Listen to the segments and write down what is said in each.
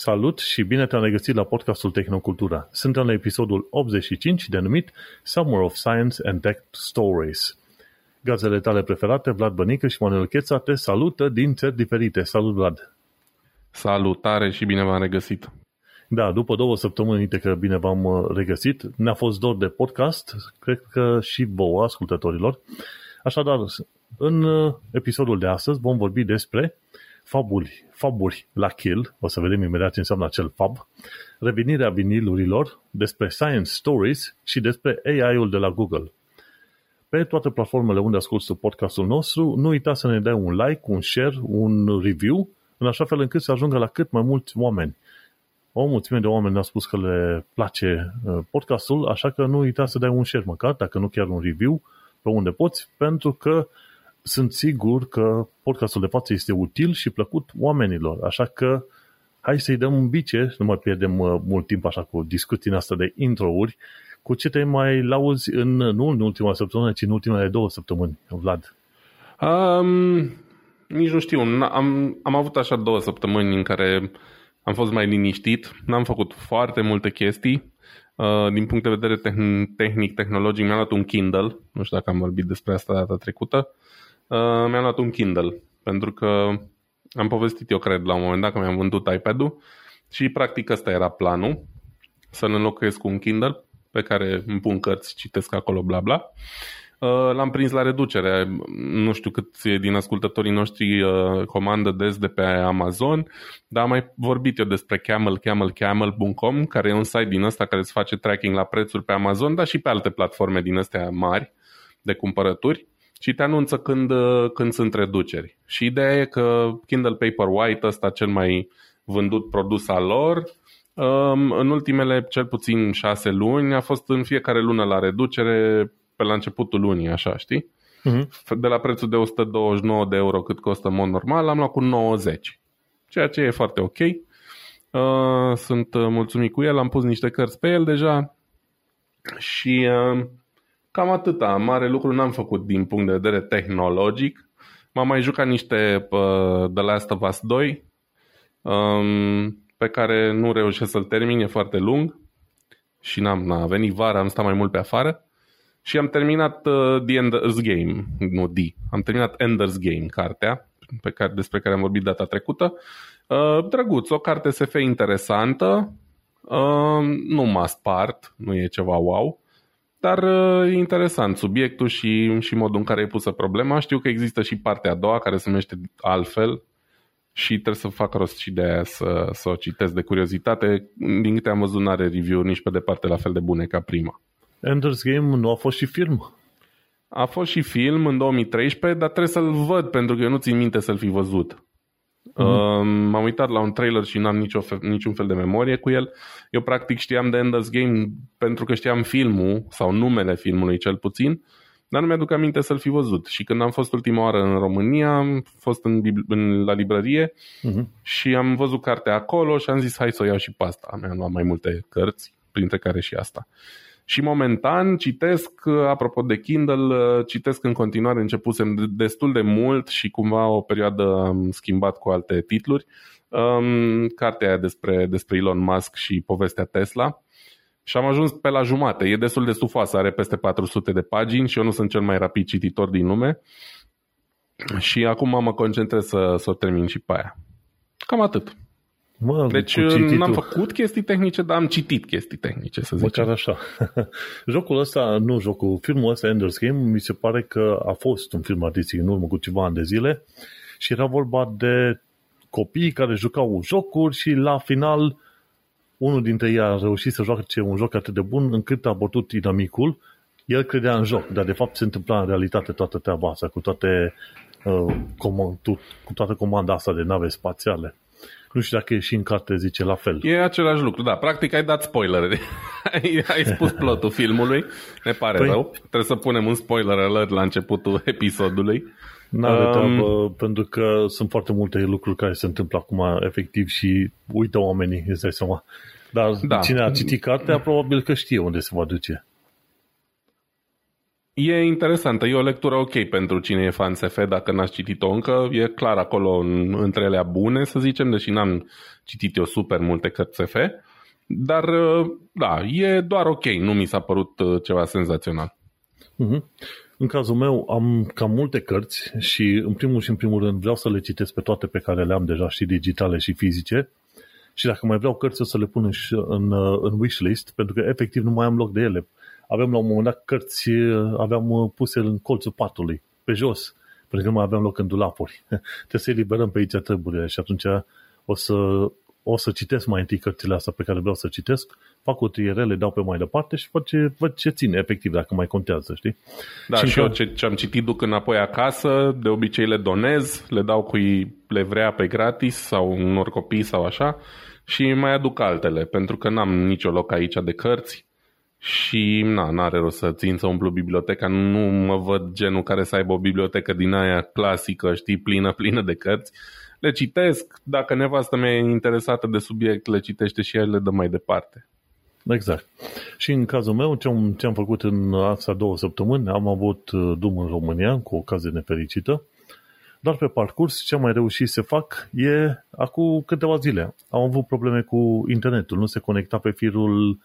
Salut și bine te-am regăsit la podcastul Tehnocultura. Suntem la episodul 85 denumit Summer of Science and Tech Stories. Gazele tale preferate, Vlad Bănică și Manuel Cheța, te salută din țări diferite. Salut, Vlad! Salutare și bine v-am regăsit! Da, după două săptămâni de că bine v-am uh, regăsit, ne-a fost dor de podcast, cred că și vouă, ascultătorilor. Așadar, în uh, episodul de astăzi vom vorbi despre fabuli, faburi la kill, o să vedem imediat ce înseamnă acel fab, revenirea vinilurilor, despre science stories și despre AI-ul de la Google. Pe toate platformele unde asculti podcastul nostru, nu uita să ne dai un like, un share, un review, în așa fel încât să ajungă la cât mai mulți oameni. O mulțime de oameni ne-au spus că le place uh, podcastul, așa că nu uita să dai un share măcar, dacă nu chiar un review, pe unde poți, pentru că sunt sigur că podcastul de față este util și plăcut oamenilor, așa că hai să-i dăm un bice, nu mai pierdem uh, mult timp așa cu discuții asta de intro-uri, cu ce te mai lauzi în, nu în ultima săptămână, ci în ultimele două săptămâni, Vlad? Um, nici nu știu, am, am avut așa două săptămâni în care am fost mai liniștit, n-am făcut foarte multe chestii, Uh, din punct de vedere tehnic, tehnologic, mi-am luat un Kindle, nu știu dacă am vorbit despre asta data trecută, uh, mi-am luat un Kindle, pentru că am povestit eu, cred, la un moment dat că mi-am vândut iPad-ul și practic ăsta era planul, să-l înlocuiesc cu un Kindle pe care îmi pun cărți, citesc acolo, bla bla. Uh, l-am prins la reducere. Nu știu cât din ascultătorii noștri uh, comandă des de pe Amazon, dar am mai vorbit eu despre camel, camel, camel.com, care e un site din ăsta care îți face tracking la prețuri pe Amazon, dar și pe alte platforme din astea mari de cumpărături și te anunță când, uh, când sunt reduceri. Și ideea e că Kindle Paperwhite, ăsta cel mai vândut produs al lor, um, în ultimele cel puțin șase luni a fost în fiecare lună la reducere pe la începutul lunii, așa, știi? Uh-huh. De la prețul de 129 de euro cât costă în mod normal, am luat cu 90. Ceea ce e foarte ok. Uh, sunt uh, mulțumit cu el, am pus niște cărți pe el deja și uh, cam atâta. Mare lucru n-am făcut din punct de vedere tehnologic. M-am mai jucat niște uh, The Last of Us 2 um, pe care nu reușesc să-l termin, e foarte lung și n-am n-a venit vara, am stat mai mult pe afară și am terminat uh, The Ender's Game, nu The, am terminat Ender's Game, cartea pe care, despre care am vorbit data trecută. Uh, drăguț, o carte SF interesantă, uh, nu m-a spart, nu e ceva wow, dar uh, interesant subiectul și, și modul în care e pusă problema. Știu că există și partea a doua care se numește altfel și trebuie să fac rost și de aia să, să o citesc de curiozitate. Din câte am văzut, nu are review nici pe departe la fel de bune ca prima. Ender's Game nu a fost și film? A fost și film în 2013, dar trebuie să-l văd pentru că eu nu țin minte să-l fi văzut. Uh-huh. Uh, m-am uitat la un trailer și n-am nicio fe- niciun fel de memorie cu el. Eu practic știam de Ender's Game pentru că știam filmul sau numele filmului cel puțin, dar nu mi-aduc aminte să-l fi văzut. Și când am fost ultima oară în România, am fost în, în, la librărie uh-huh. și am văzut cartea acolo și am zis hai să o iau și pe asta. Mi-am luat mai multe cărți, printre care și asta. Uh, și momentan citesc, apropo de Kindle, citesc în continuare, începusem destul de mult și cumva o perioadă am schimbat cu alte titluri. Um, cartea aia despre, despre Elon Musk și povestea Tesla. Și am ajuns pe la jumate. E destul de stufoasă, are peste 400 de pagini și eu nu sunt cel mai rapid cititor din lume. Și acum mă concentrez să, să o termin și pe aia. Cam atât. Mă, deci n-am făcut chestii tehnice, dar am citit chestii tehnice, să zic. Măcar așa. jocul ăsta, nu jocul, filmul ăsta, Ender's Game, mi se pare că a fost un film artistic în urmă cu ceva ani de zile și era vorba de copii care jucau jocuri și la final unul dintre ei a reușit să joace un joc atât de bun încât a bătut inamicul. El credea în joc, dar de fapt se întâmpla în realitate toată treaba asta cu toate uh, comand, cu toată comanda asta de nave spațiale. Nu știu dacă e și în carte zice la fel. E același lucru, da. Practic ai dat spoilere. ai, ai spus plotul filmului. Ne pare păi... rău. Trebuie să punem un spoiler alert la începutul episodului. N-are um, treabă, pentru că sunt foarte multe lucruri care se întâmplă acum efectiv și uită oamenii, îți dai seama. Dar da. cine a citit cartea, probabil că știe unde se va duce. E interesantă, e o lectură ok pentru cine e fan SF, dacă n-ați citit-o încă, e clar acolo în, între ele bune, să zicem, deși n-am citit eu super multe cărți SF, dar da, e doar ok, nu mi s-a părut uh, ceva senzațional. Uh-huh. În cazul meu am cam multe cărți și în primul și în primul rând vreau să le citesc pe toate pe care le am deja și digitale și fizice. Și dacă mai vreau cărți o să le pun în, în, uh, în wishlist pentru că efectiv nu mai am loc de ele aveam la un moment dat cărți, aveam uh, puse în colțul patului, pe jos, pentru că nu mai aveam loc în dulapuri. Trebuie să eliberăm pe aici treburile și atunci o să, o să citesc mai întâi cărțile astea pe care vreau să citesc, fac o triere, le dau pe mai departe și văd ce, văd ce ține, efectiv, dacă mai contează, știi? Da, și, și eu ce, ce am citit duc înapoi acasă, de obicei le donez, le dau cui le vrea pe gratis sau unor copii sau așa și mai aduc altele, pentru că n-am nicio loc aici de cărți și na, n-are rost să țin să umplu biblioteca, nu mă văd genul care să aibă o bibliotecă din aia clasică, știi, plină, plină de cărți. Le citesc, dacă nevastă mea e interesată de subiect, le citește și el le dă mai departe. Exact. Și în cazul meu, ce am, ce am făcut în astea două săptămâni, am avut uh, drum în România, cu ocazie nefericită, dar pe parcurs ce am mai reușit să fac e acum câteva zile. Am avut probleme cu internetul, nu se conecta pe firul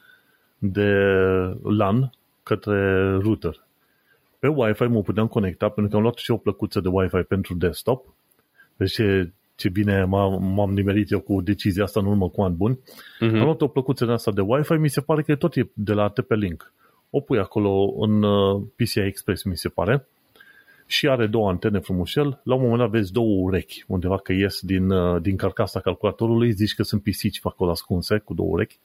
de LAN către router. Pe Wi-Fi mă puteam conecta pentru că am luat și o plăcuță de Wi-Fi pentru desktop. Deci ce, ce bine m-am, nimerit eu cu decizia asta în urmă cu ani buni. Uh-huh. Am luat o plăcuță de asta de Wi-Fi, mi se pare că tot e de la TP-Link. O pui acolo în uh, PCI Express, mi se pare, și are două antene frumușel. La un moment dat vezi două urechi, undeva că ies din, uh, din carcasa calculatorului, zici că sunt pisici acolo ascunse cu două urechi.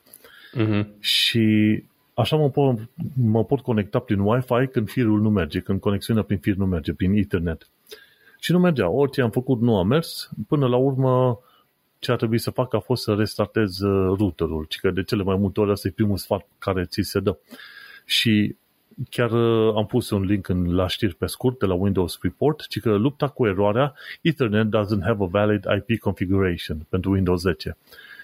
Uh-huh. Și așa mă pot, mă pot conecta prin Wi-Fi când firul nu merge, când conexiunea prin fir nu merge, prin Ethernet. Și nu mergea. Orice am făcut nu a mers. Până la urmă, ce a trebuit să fac a fost să restartez uh, routerul, ci că de cele mai multe ori asta e primul sfat care ți se dă. Și chiar uh, am pus un link în, la știri pe scurt de la Windows Report, ci că lupta cu eroarea Ethernet doesn't have a valid IP configuration pentru Windows 10.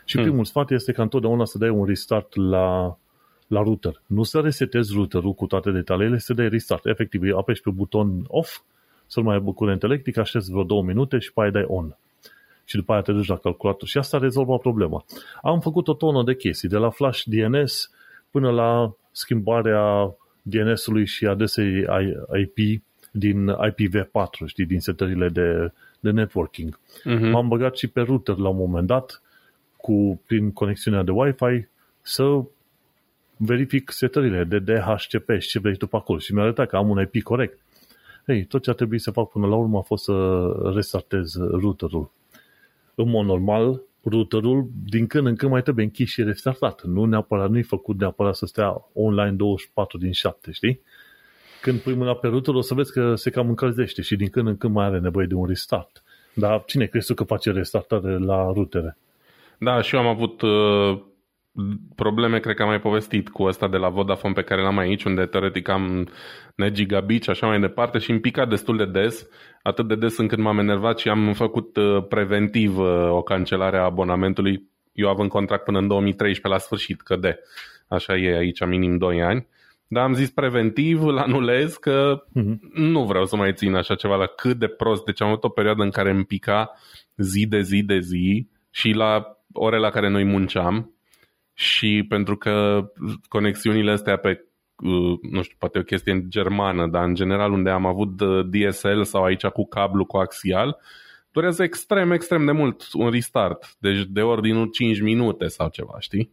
Și hmm. primul sfat este ca întotdeauna să dai un restart la, la router. Nu să resetezi routerul cu toate detaliile, să dai restart. Efectiv, apeși pe buton off, să-l mai ai curent electric, aștepți vreo două minute și pe aia dai on. Și după aia te duci la calculator și asta rezolvă problema. Am făcut o tonă de chestii, de la flash DNS până la schimbarea DNS-ului și adresei IP din IPv4, știi, din setările de, de networking. Uh-huh. M-am băgat și pe router la un moment dat, cu, prin conexiunea de Wi-Fi să verific setările de DHCP și ce vrei tu pe acolo. Și mi-a arătat că am un IP corect. Ei, tot ce a trebuit să fac până la urmă a fost să restartez routerul. În mod normal, routerul din când în când mai trebuie închis și restartat. Nu neapărat, nu-i făcut neapărat să stea online 24 din 7, știi? Când pui mâna pe router o să vezi că se cam încălzește și din când în când mai are nevoie de un restart. Dar cine crezi tu că face restartare la rutere? Da, și eu am avut uh, probleme, cred că am mai povestit cu ăsta de la Vodafone pe care l-am aici, unde teoretic am negigabit și așa mai departe și îmi pica destul de des, atât de des încât m-am enervat și am făcut uh, preventiv uh, o cancelare a abonamentului. Eu având contract până în 2013 la sfârșit, că de așa e aici minim 2 ani. Dar am zis preventiv, îl anulez că uh-huh. nu vreau să mai țin așa ceva la cât de prost. Deci am avut o perioadă în care îmi pica zi de zi de zi și la ore la care noi munceam și pentru că conexiunile astea pe uh, nu știu, poate o chestie germană, dar în general unde am avut uh, DSL sau aici cu cablu coaxial, durează extrem, extrem de mult un restart. Deci de ordinul 5 minute sau ceva, știi?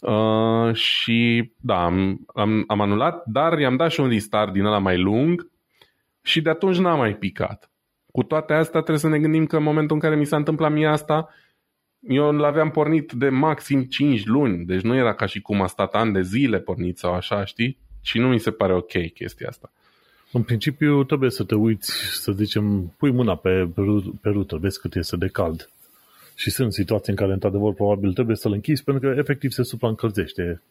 Uh, și da, am, am, am anulat, dar i-am dat și un restart din ăla mai lung și de atunci n-am mai picat. Cu toate astea trebuie să ne gândim că în momentul în care mi s-a întâmplat mie asta, eu l-aveam pornit de maxim 5 luni, deci nu era ca și cum a stat ani de zile pornit sau așa, știi? Și nu mi se pare ok chestia asta. În principiu trebuie să te uiți, să zicem, pui mâna pe, pe router, vezi cât este de cald. Și sunt situații în care, într-adevăr, probabil trebuie să-l închizi, pentru că efectiv se supraîncălzește.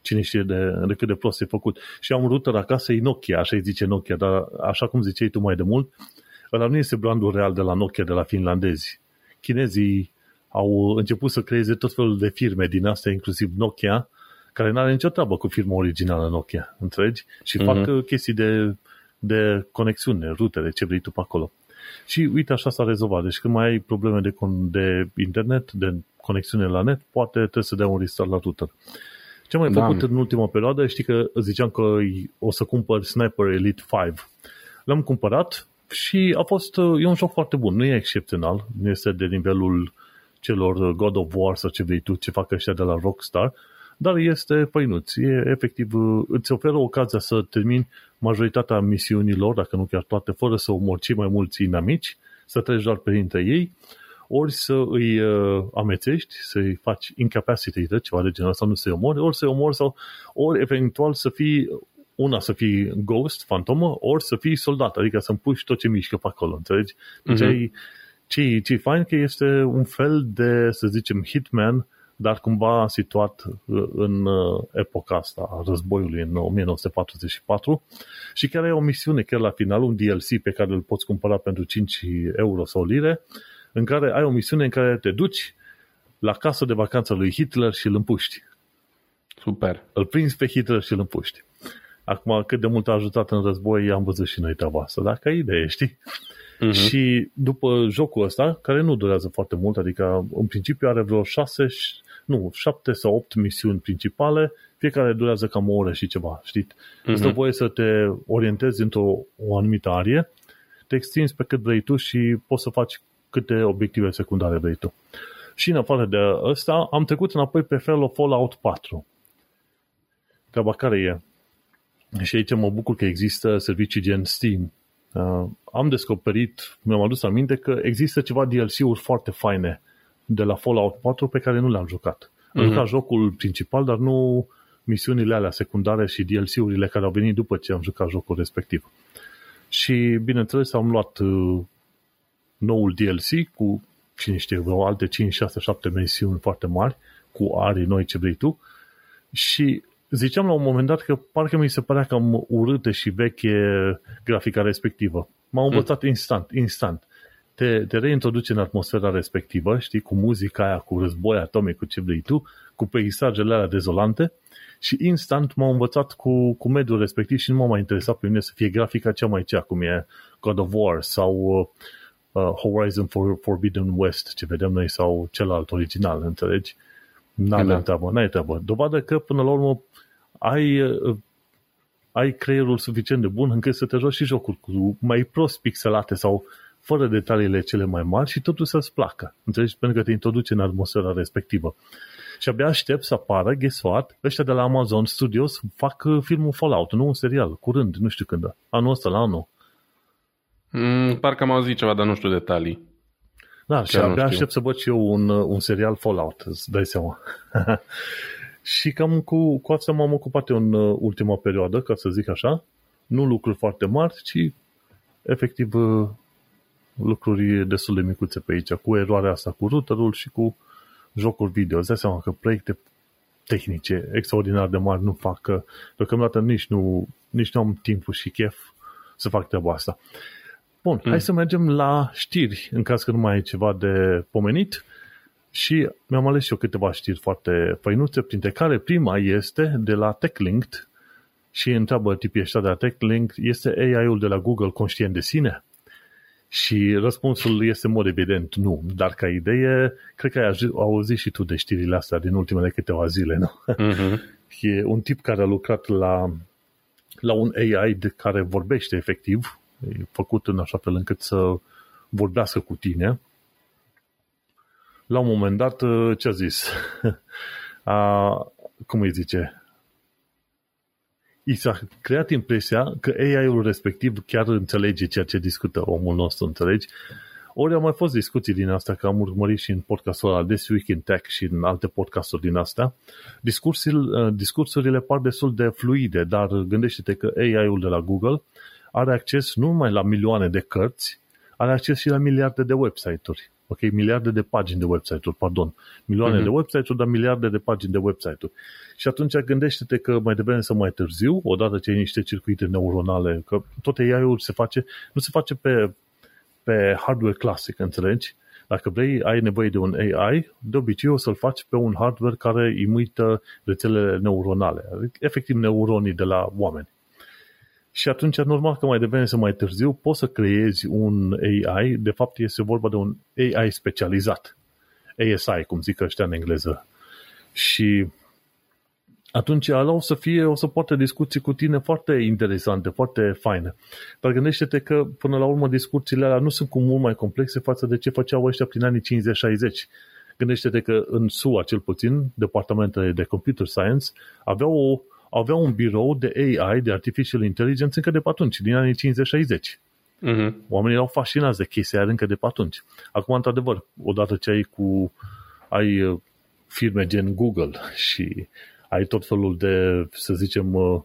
Cine știe de, de cât de prost e făcut. Și am un router acasă, e Nokia, așa îi zice Nokia, dar așa cum ziceai tu mai de mult, ăla nu este brandul real de la Nokia, de la finlandezi. Chinezii au început să creeze tot felul de firme din astea, inclusiv Nokia, care nu are nicio treabă cu firma originală Nokia, înțelegi? Și uh-huh. fac chestii de, de conexiune, rutele, ce vrei tu pe acolo. Și uite, așa s-a rezolvat. Deci când mai ai probleme de, de internet, de conexiune la net, poate trebuie să dea un restart la router. Ce am mai da. făcut în ultima perioadă, știi că ziceam că o să cumpăr Sniper Elite 5. L-am cumpărat și a fost, e un joc foarte bun, nu e excepțional, nu este de nivelul celor God of War sau ce vrei tu, ce fac ăștia de la Rockstar, dar este făinuț. E efectiv, îți oferă ocazia să termini majoritatea misiunilor, dacă nu chiar toate, fără să omori cei mai mulți inamici, să treci doar printre ei, ori să îi uh, amețești, să-i faci incapacitated, ceva de genul ăsta, nu să-i omori, ori să-i omori sau ori eventual să fii una să fii ghost, fantomă, ori să fii soldat, adică să împuși tot ce mișcă pe acolo, înțelegi? Deci uh-huh. ai, ce, ce fain că este un fel de, să zicem, hitman, dar cumva situat în uh, epoca asta a războiului în 1944 și chiar e o misiune chiar la final, un DLC pe care îl poți cumpăra pentru 5 euro sau lire, în care ai o misiune în care te duci la casă de vacanță lui Hitler și îl împuști. Super. Îl prinzi pe Hitler și îl împuști. Acum, cât de mult a ajutat în război, am văzut și noi treaba asta, dacă idee, știi? Uh-huh. Și după jocul ăsta, care nu durează foarte mult, adică în principiu are vreo șase, nu, șapte sau opt misiuni principale, fiecare durează cam o oră și ceva, știți? Uh-huh. Îți voie să te orientezi într-o o anumită arie, te extinzi pe cât vrei tu și poți să faci câte obiective secundare vrei tu. Și în afară de ăsta, am trecut înapoi pe felul Fallout 4. Treaba care e? Și aici mă bucur că există servicii gen Steam. Uh, am descoperit, mi-am adus aminte că există ceva DLC-uri foarte faine de la Fallout 4 pe care nu le-am jucat. Am mm-hmm. jucat jocul principal, dar nu misiunile alea secundare și DLC-urile care au venit după ce am jucat jocul respectiv. Și, bineînțeles, am luat uh, noul DLC cu, cine știe, vreo alte 5, 6, 7 misiuni foarte mari, cu arii noi ce vrei tu, și ziceam la un moment dat că parcă mi se părea cam urâtă și veche grafica respectivă. M-am mm. învățat mm. instant, instant. Te, te reintroduce în atmosfera respectivă, știi, cu muzica aia, cu război atomic, cu ce vrei tu, cu peisajele alea dezolante și instant m-am învățat cu, cu mediul respectiv și nu m-a mai interesat pe mine să fie grafica cea mai cea, cum e God of War sau uh, Horizon for, Forbidden West, ce vedem noi, sau celălalt original, înțelegi? N-avem da. treabă, n-ai treabă. Dovadă că, până la urmă, ai, uh, ai creierul suficient de bun încât să te joci și jocuri cu mai prost pixelate sau fără detaliile cele mai mari și totul să-ți placă. Înțelegi? Pentru că te introduce în atmosfera respectivă. Și abia aștept să apară, guess what, ăștia de la Amazon Studios fac uh, filmul Fallout, nu un serial, curând, nu știu când, anul ăsta, la anul. Mm, parcă am auzit ceva, dar nu știu detalii. Da, Chiar și abia aștept să văd și eu un, uh, un serial Fallout, îți dai seama. Și cam cu, cu asta m-am ocupat eu în uh, ultima perioadă, ca să zic așa. Nu lucruri foarte mari, ci efectiv uh, lucruri destul de micuțe pe aici, cu eroarea asta cu routerul și cu jocuri video. Îți dai seama că proiecte tehnice extraordinar de mari nu fac, că deocamdată nici nu, nici nu am timpul și chef să fac treaba asta. Bun, mm. hai să mergem la știri, în caz că nu mai e ceva de pomenit. Și mi-am ales și eu câteva știri foarte făinuțe, printre care prima este de la TechLinked și întreabă tipii ăștia de la TechLinked, este AI-ul de la Google conștient de sine? Și răspunsul este în mod evident nu, dar ca idee, cred că ai auzit și tu de știrile astea din ultimele câteva zile, nu? Uh-huh. E un tip care a lucrat la, la un AI de care vorbește efectiv, e făcut în așa fel încât să vorbească cu tine la un moment dat, uh, ce a zis? a, cum îi zice? I s-a creat impresia că AI-ul respectiv chiar înțelege ceea ce discută omul nostru, înțelegi? Ori au mai fost discuții din asta, că am urmărit și în podcastul ăla This Week in Tech și în alte podcasturi din astea. Discursurile, uh, discursurile par destul de fluide, dar gândește-te că AI-ul de la Google are acces nu numai la milioane de cărți, are acces și la miliarde de website-uri. Ok, miliarde de pagini de website-uri, pardon. Milioane uh-huh. de website-uri, dar miliarde de pagini de website-uri. Și atunci gândește-te că mai devreme sau mai târziu, odată ce ai niște circuite neuronale, că tot AI-ul se face, nu se face pe, pe hardware clasic, înțelegi? Dacă vrei, ai nevoie de un AI, de obicei o să-l faci pe un hardware care imită rețelele neuronale, efectiv neuronii de la oameni. Și atunci, normal că mai devreme sau mai târziu, poți să creezi un AI, de fapt este vorba de un AI specializat. ASI, cum zic ăștia în engleză. Și atunci ala o să fie, o să poată discuții cu tine foarte interesante, foarte faine. Dar gândește-te că până la urmă discuțiile alea nu sunt cu mult mai complexe față de ce făceau ăștia prin anii 50-60. Gândește-te că în SUA, cel puțin, departamentele de computer science aveau, o, aveau un birou de AI, de artificial intelligence, încă de pe atunci, din anii 50-60. Uh-huh. Oamenii erau fascinați de chestia încă de pe atunci. Acum, într-adevăr, odată ce ai cu ai uh, firme gen Google și ai tot felul de, să zicem, uh,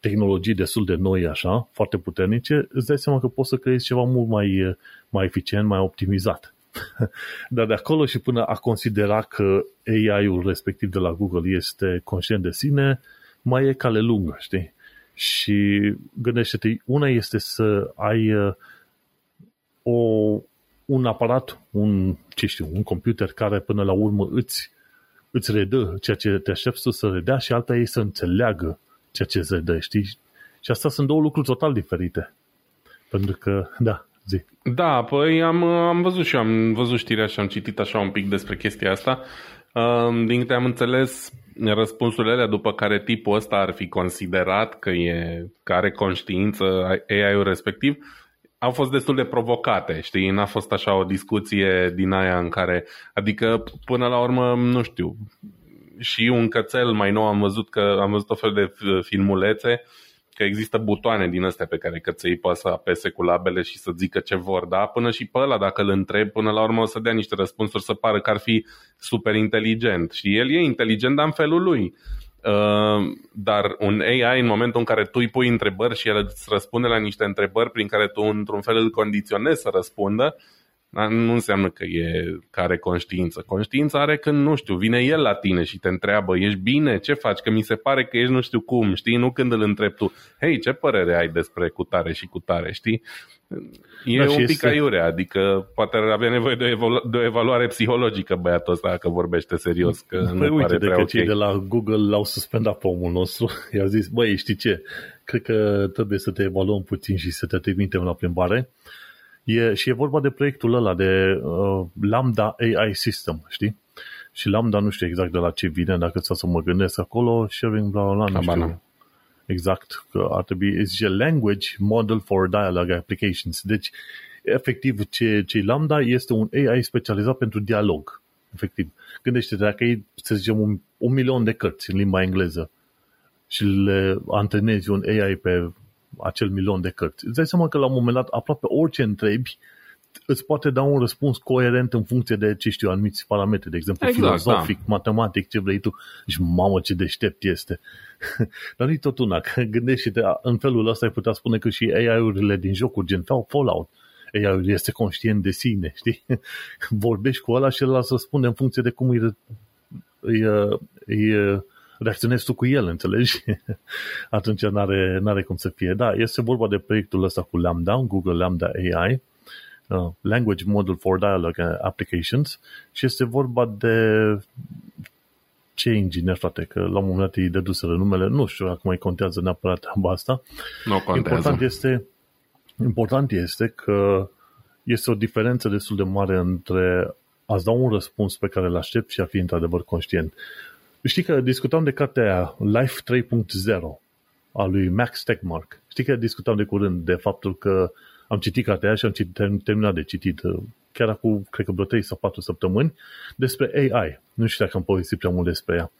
tehnologii destul de noi, așa, foarte puternice, îți dai seama că poți să creezi ceva mult mai, uh, mai eficient, mai optimizat. Dar de acolo și până a considera că AI-ul respectiv de la Google este conștient de sine, mai e cale lungă, știi? Și gândește-te, una este să ai uh, o, un aparat, un, ce știu, un computer care până la urmă îți îți redă ceea ce te aștepți tu să redea și alta ei să înțeleagă ceea ce îți redă, știi? Și asta sunt două lucruri total diferite. Pentru că, da, zi. Da, păi am, am văzut și am văzut știrea și am citit așa un pic despre chestia asta. Din câte am înțeles, răspunsurile alea după care tipul ăsta ar fi considerat că, e, că are conștiință AI-ul respectiv, au fost destul de provocate, știi? N-a fost așa o discuție din aia în care, adică până la urmă, nu știu, și un cățel mai nou am văzut că am văzut o fel de filmulețe că există butoane din astea pe care căței poate să apese cu labele și să zică ce vor, da? Până și pe ăla, dacă îl întreb, până la urmă o să dea niște răspunsuri să pară că ar fi super inteligent. Și el e inteligent, dar în felul lui. Uh, dar un AI în momentul în care tu îi pui întrebări și el îți răspunde la niște întrebări prin care tu într-un fel îl condiționezi să răspundă, nu înseamnă că e care conștiință. Conștiința are când, nu știu, vine el la tine și te întreabă, ești bine, ce faci, că mi se pare că ești nu știu cum, știi, nu când îl întrebi tu, hei, ce părere ai despre cutare și cutare, știi? E da, un pic este... aiurea, adică poate ar avea nevoie de o, evolu- de o evaluare psihologică băiatul ăsta dacă vorbește serios. Că păi nu uite pare de că okay. cei de la Google l-au suspendat pe omul nostru. I-au zis, băi, știi ce? Cred că trebuie să te evaluăm puțin și să te trimitem la plimbare. E, și e vorba de proiectul ăla de uh, Lambda AI System, știi? Și Lambda nu știu exact de la ce vine, dacă să mă gândesc acolo, sharing bla bla bla, nu știu exact că ar trebui, zice Language Model for Dialogue Applications. Deci, efectiv, ce, ce Lambda este un AI specializat pentru dialog. Efectiv. Gândește-te, dacă e, să zicem, un, un milion de cărți în limba engleză și le antrenezi un AI pe acel milion de cărți, îți dai seama că la un moment dat aproape orice întrebi îți poate da un răspuns coerent în funcție de, ce știu, anumiți parametri, de exemplu, exact, filozofic, da. matematic, ce vrei tu. Și mamă, ce deștept este. Dar nu tot una, că gândește-te, în felul ăsta ai putea spune că și AI-urile din jocuri, gen Fallout, AI-ul este conștient de sine, știi? Vorbești cu ăla și el să răspunde în funcție de cum îi, îi, îi reacționezi tu cu el, înțelegi? Atunci n-are, n-are cum să fie. Da, este vorba de proiectul ăsta cu Lambda, Google Lambda AI, uh, Language Model for Dialogue Applications și este vorba de ce inginer, frate, că la un moment dat îi deduseră numele, nu știu acum mai contează neapărat treaba asta. Nu contează. Important este, important este că este o diferență destul de mare între a-ți da un răspuns pe care îl aștept și a fi într-adevăr conștient. Știi că discutam de cartea aia, Life 3.0 a lui Max Tegmark. Știi că discutam de curând de faptul că am citit cartea aia și am citit, terminat de citit uh, chiar acum, cred că vreo 3 sau 4 săptămâni, despre AI. Nu știu dacă am povestit prea mult despre ea.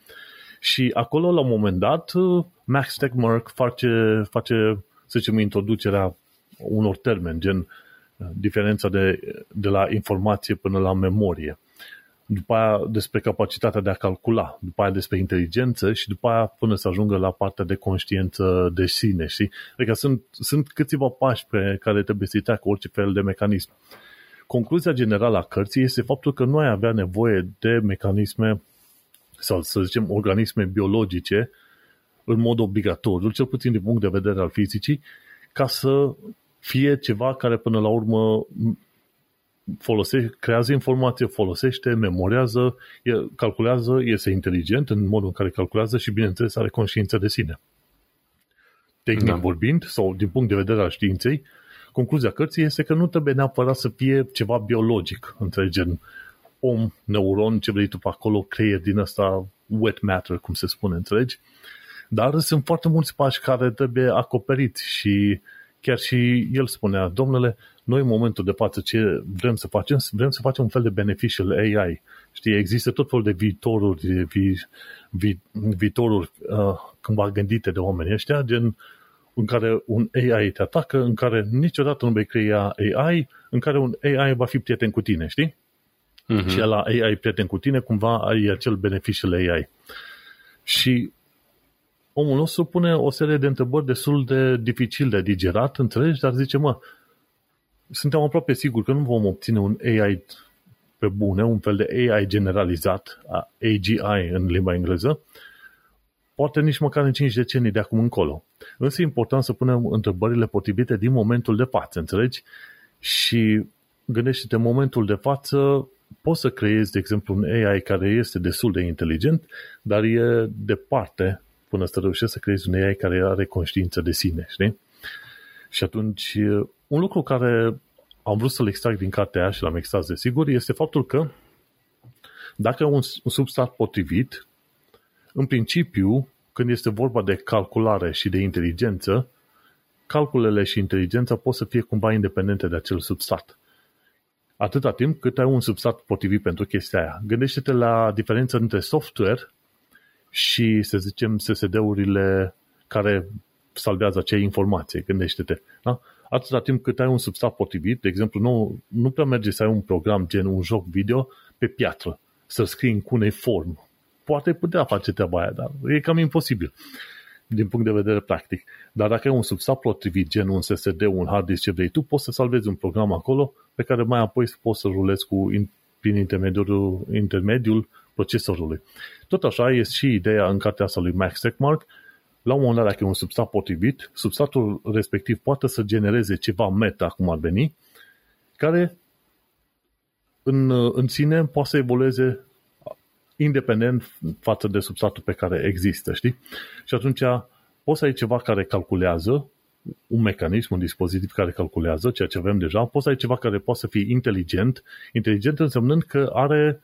Și acolo, la un moment dat, uh, Max Tegmark face, face să zicem, introducerea unor termeni, gen uh, diferența de, de la informație până la memorie. După aia despre capacitatea de a calcula, după aia despre inteligență și după aia până să ajungă la partea de conștiință de sine, știi? Adică sunt, sunt câțiva pași pe care trebuie să-i treacă orice fel de mecanism. Concluzia generală a cărții este faptul că nu ai avea nevoie de mecanisme sau să zicem organisme biologice în mod obligatoriu, cel puțin din punct de vedere al fizicii, ca să fie ceva care până la urmă folosește, creează informație, folosește, memorează, e, calculează, este inteligent în modul în care calculează și, bineînțeles, are conștiință de sine. Tehnic da. vorbind, sau din punct de vedere al științei, concluzia cărții este că nu trebuie neapărat să fie ceva biologic, înțelegi, gen om, neuron, ce vrei tu pe acolo, creier din ăsta wet matter, cum se spune, înțelegi? Dar sunt foarte mulți pași care trebuie acoperiți și chiar și el spunea, domnule, noi în momentul de față ce vrem să facem, vrem să facem un fel de beneficial AI. Știi, există tot felul de viitoruri, vi, vi, viitoruri uh, cândva gândite de oameni ăștia, gen în care un AI te atacă, în care niciodată nu vei crea AI, în care un AI va fi prieten cu tine, știi? Uh-huh. Și la AI prieten cu tine, cumva ai acel beneficial AI. Și omul nostru pune o serie de întrebări destul de dificil de digerat, înțelegi? Dar zice, mă, suntem aproape siguri că nu vom obține un AI pe bune, un fel de AI generalizat, AGI în limba engleză, poate nici măcar în 5 decenii de acum încolo. Însă e important să punem întrebările potrivite din momentul de față, înțelegi? Și gândește-te, în momentul de față poți să creezi, de exemplu, un AI care este destul de inteligent, dar e departe până să reușești să creezi un AI care are conștiință de sine, știi? Și atunci, un lucru care am vrut să-l extrag din cartea aia și l-am extras de sigur, este faptul că dacă un, un substrat potrivit, în principiu, când este vorba de calculare și de inteligență, calculele și inteligența pot să fie cumva independente de acel substrat. Atâta timp cât ai un substrat potrivit pentru chestia aia. Gândește-te la diferența între software și, să zicem, SSD-urile care salvează acea informație. Gândește-te. Da? Atâta timp cât ai un substrat potrivit, de exemplu, nu, nu prea merge să ai un program gen un joc video pe piatră, să scrii în cuneiform. Poate putea face treaba aia, dar e cam imposibil din punct de vedere practic. Dar dacă ai un substrat potrivit, gen un SSD, un hard disk, ce vrei tu, poți să salvezi un program acolo pe care mai apoi poți să rulezi cu, prin intermediul, intermediul procesorului. Tot așa este și ideea în cartea asta lui Max Tegmark, la un moment dat, dacă e un substrat potrivit, substratul respectiv poate să genereze ceva meta, cum ar veni, care în, în sine poate să evolueze independent față de substratul pe care există, știi? Și atunci poți să ai ceva care calculează, un mecanism, un dispozitiv care calculează ceea ce avem deja, poți să ai ceva care poate să fie inteligent, inteligent însemnând că are,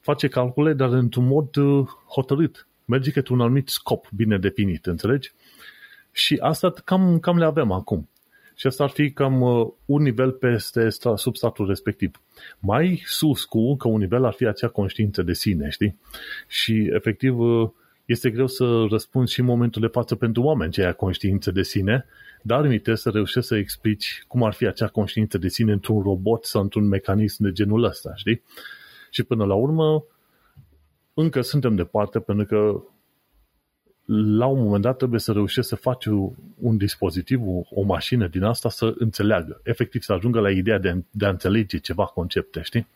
face calcule, dar într-un mod uh, hotărât, merge către un anumit scop bine definit, înțelegi? Și asta cam, cam le avem acum. Și asta ar fi cam uh, un nivel peste substatul respectiv. Mai sus cu încă un nivel ar fi acea conștiință de sine, știi? Și efectiv uh, este greu să răspunzi și în momentul de față pentru oameni ce conștiință de sine, dar mi să reușești să explici cum ar fi acea conștiință de sine într-un robot sau într-un mecanism de genul ăsta, știi? Și până la urmă, încă suntem departe pentru că la un moment dat trebuie să reușești să faci un dispozitiv, o mașină din asta să înțeleagă, efectiv să ajungă la ideea de, de a înțelege ceva concepte, știi?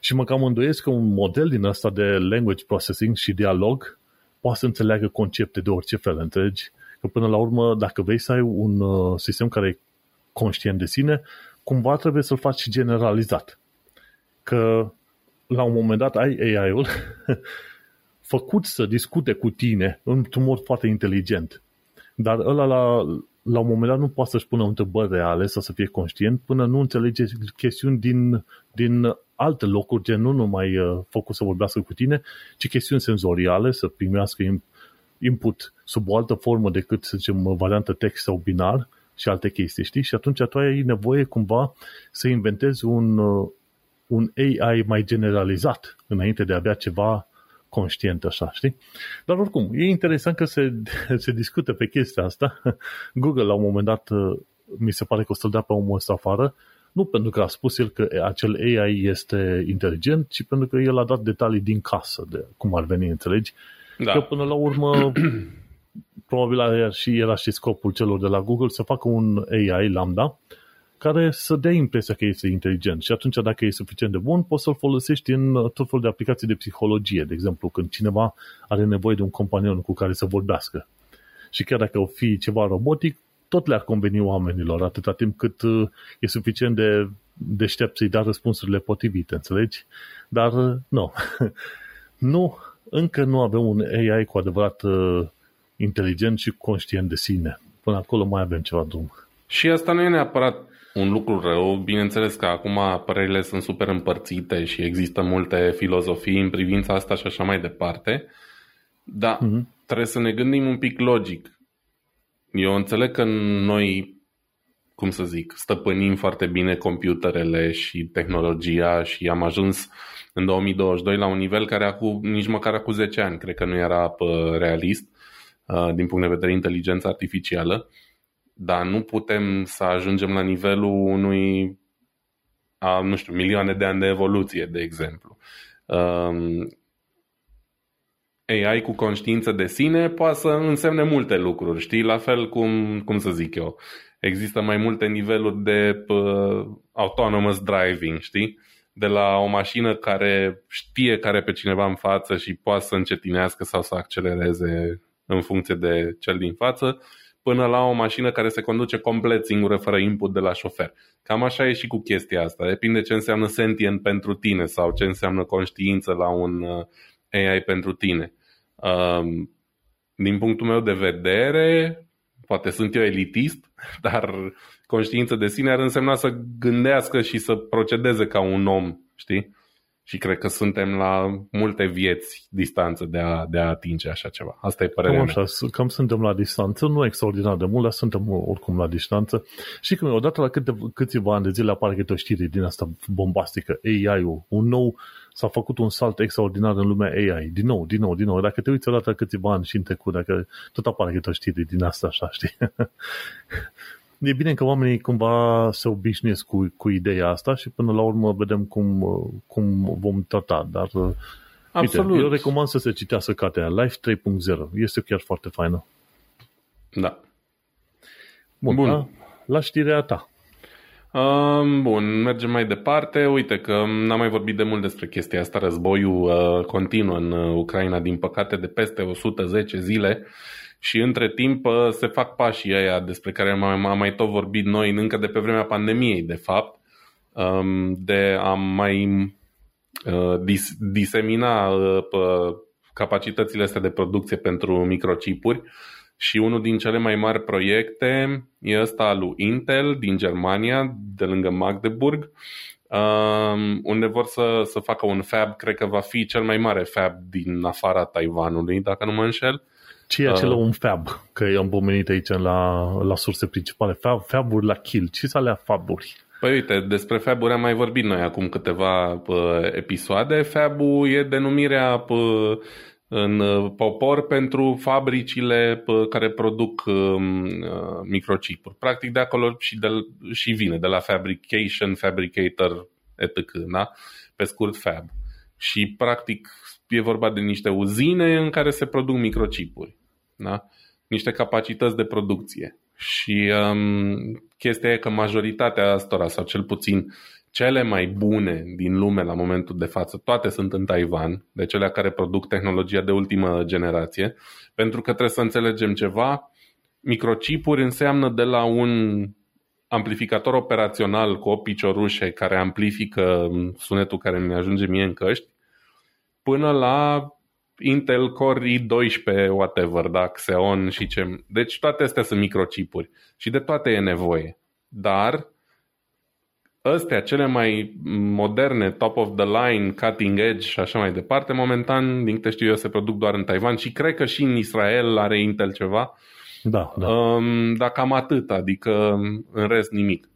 Și mă cam îndoiesc că un model din asta de language processing și dialog poate să înțeleagă concepte de orice fel, înțelegi? Că până la urmă, dacă vrei să ai un uh, sistem care e conștient de sine, cumva trebuie să-l faci generalizat. Că la un moment dat ai AI-ul făcut să discute cu tine într-un mod foarte inteligent. Dar ăla la, la un moment dat nu poate să-și pună întrebări reale sau să fie conștient până nu înțelege chestiuni din, din alte locuri, gen nu numai uh, făcut să vorbească cu tine, ci chestiuni senzoriale, să primească input sub o altă formă decât, să zicem, variantă text sau binar și alte chestii, știi? Și atunci tu ai nevoie cumva să inventezi un, uh, un AI mai generalizat înainte de a avea ceva conștient așa, știi? Dar oricum, e interesant că se, se discută pe chestia asta. Google la un moment dat mi se pare că o să-l dea pe omul ăsta afară, nu pentru că a spus el că acel AI este inteligent, ci pentru că el a dat detalii din casă de cum ar veni, înțelegi? Da. Că până la urmă probabil era și, era și scopul celor de la Google să facă un AI lambda care să dea impresia că este inteligent. Și atunci, dacă e suficient de bun, poți să-l folosești în tot felul de aplicații de psihologie. De exemplu, când cineva are nevoie de un companion cu care să vorbească. Și chiar dacă o fi ceva robotic, tot le-ar conveni oamenilor atâta timp cât uh, e suficient de deștept să-i dea răspunsurile potrivite, înțelegi? Dar uh, nu. nu, încă nu avem un AI cu adevărat uh, inteligent și conștient de sine. Până acolo mai avem ceva drum. Și asta nu e neapărat un lucru rău. Bineînțeles că acum părerile sunt super împărțite și există multe filozofii în privința asta și așa mai departe. Dar mm-hmm. trebuie să ne gândim un pic logic. Eu înțeleg că noi, cum să zic, stăpânim foarte bine computerele și tehnologia și am ajuns în 2022 la un nivel care acum, nici măcar acum 10 ani, cred că nu era realist uh, din punct de vedere inteligență artificială, dar nu putem să ajungem la nivelul unui, a, nu știu, milioane de ani de evoluție, de exemplu. Um, AI cu conștiință de sine poate să însemne multe lucruri, știi? La fel cum, cum să zic eu, există mai multe niveluri de uh, autonomous driving, știi? De la o mașină care știe care pe cineva în față și poate să încetinească sau să accelereze în funcție de cel din față, până la o mașină care se conduce complet singură, fără input de la șofer. Cam așa e și cu chestia asta. Depinde ce înseamnă sentient pentru tine sau ce înseamnă conștiință la un uh, AI pentru tine. Um, din punctul meu de vedere, poate sunt eu elitist, dar conștiință de sine ar însemna să gândească și să procedeze ca un om, știi? Și cred că suntem la multe vieți distanță de a, de a atinge așa ceva. Asta e părerea cam așa, mea. Cam suntem la distanță, nu extraordinar de mult, dar suntem oricum la distanță. Și când odată la câte, câțiva ani de zile apare câte o știre din asta bombastică, AI-ul, un nou, s-a făcut un salt extraordinar în lumea AI. Din nou, din nou, din nou. Dacă te uiți odată câțiva ani și în trecut, dacă tot apare câte o știre din asta așa, știi? e bine că oamenii cumva se obișnuiesc cu, cu ideea asta și până la urmă vedem cum, cum vom trata. Dar Absolut. Uite, eu recomand să se citească cartea Life 3.0. Este chiar foarte faină. Da. Bun. Bun. La, la știrea ta. Um, bun, mergem mai departe. Uite că n-am mai vorbit de mult despre chestia asta. Războiul uh, continuă în Ucraina, din păcate, de peste 110 zile și între timp uh, se fac pașii ăia despre care am mai tot vorbit noi încă de pe vremea pandemiei, de fapt, um, de a mai uh, dis- disemina uh, capacitățile astea de producție pentru microchipuri. Și unul din cele mai mari proiecte e ăsta al lui Intel din Germania, de lângă Magdeburg, um, unde vor să, să facă un fab, cred că va fi cel mai mare fab din afara Taiwanului, dacă nu mă înșel, ce e acela uh, un fab? Că i-am pomenit aici la, la surse principale. Fab, faburi la kill. Ce sunt alea faburi? Păi uite, despre faburi am mai vorbit noi acum câteva uh, episoade. Fabul e denumirea uh, în popor pentru fabricile care produc um, uh, microchipuri. Practic de acolo și, de, și vine, de la fabrication, fabricator, etc. Da? Pe scurt fab. Și practic e vorba de niște uzine în care se produc microchipuri. Da? Niște capacități de producție. Și um, chestia e că majoritatea astora, sau cel puțin cele mai bune din lume la momentul de față, toate sunt în Taiwan, de cele care produc tehnologia de ultimă generație, pentru că trebuie să înțelegem ceva. Microchipuri înseamnă de la un amplificator operațional cu o piciorușe care amplifică sunetul care mi ajunge mie în căști, până la Intel Core i12, whatever, da, Xeon și ce. Deci toate astea sunt microchipuri și de toate e nevoie. Dar astea, cele mai moderne, top of the line, cutting edge și așa mai departe, momentan, din câte știu eu, se produc doar în Taiwan și cred că și în Israel are Intel ceva. Da, da. Um, dar cam atât, adică în rest nimic.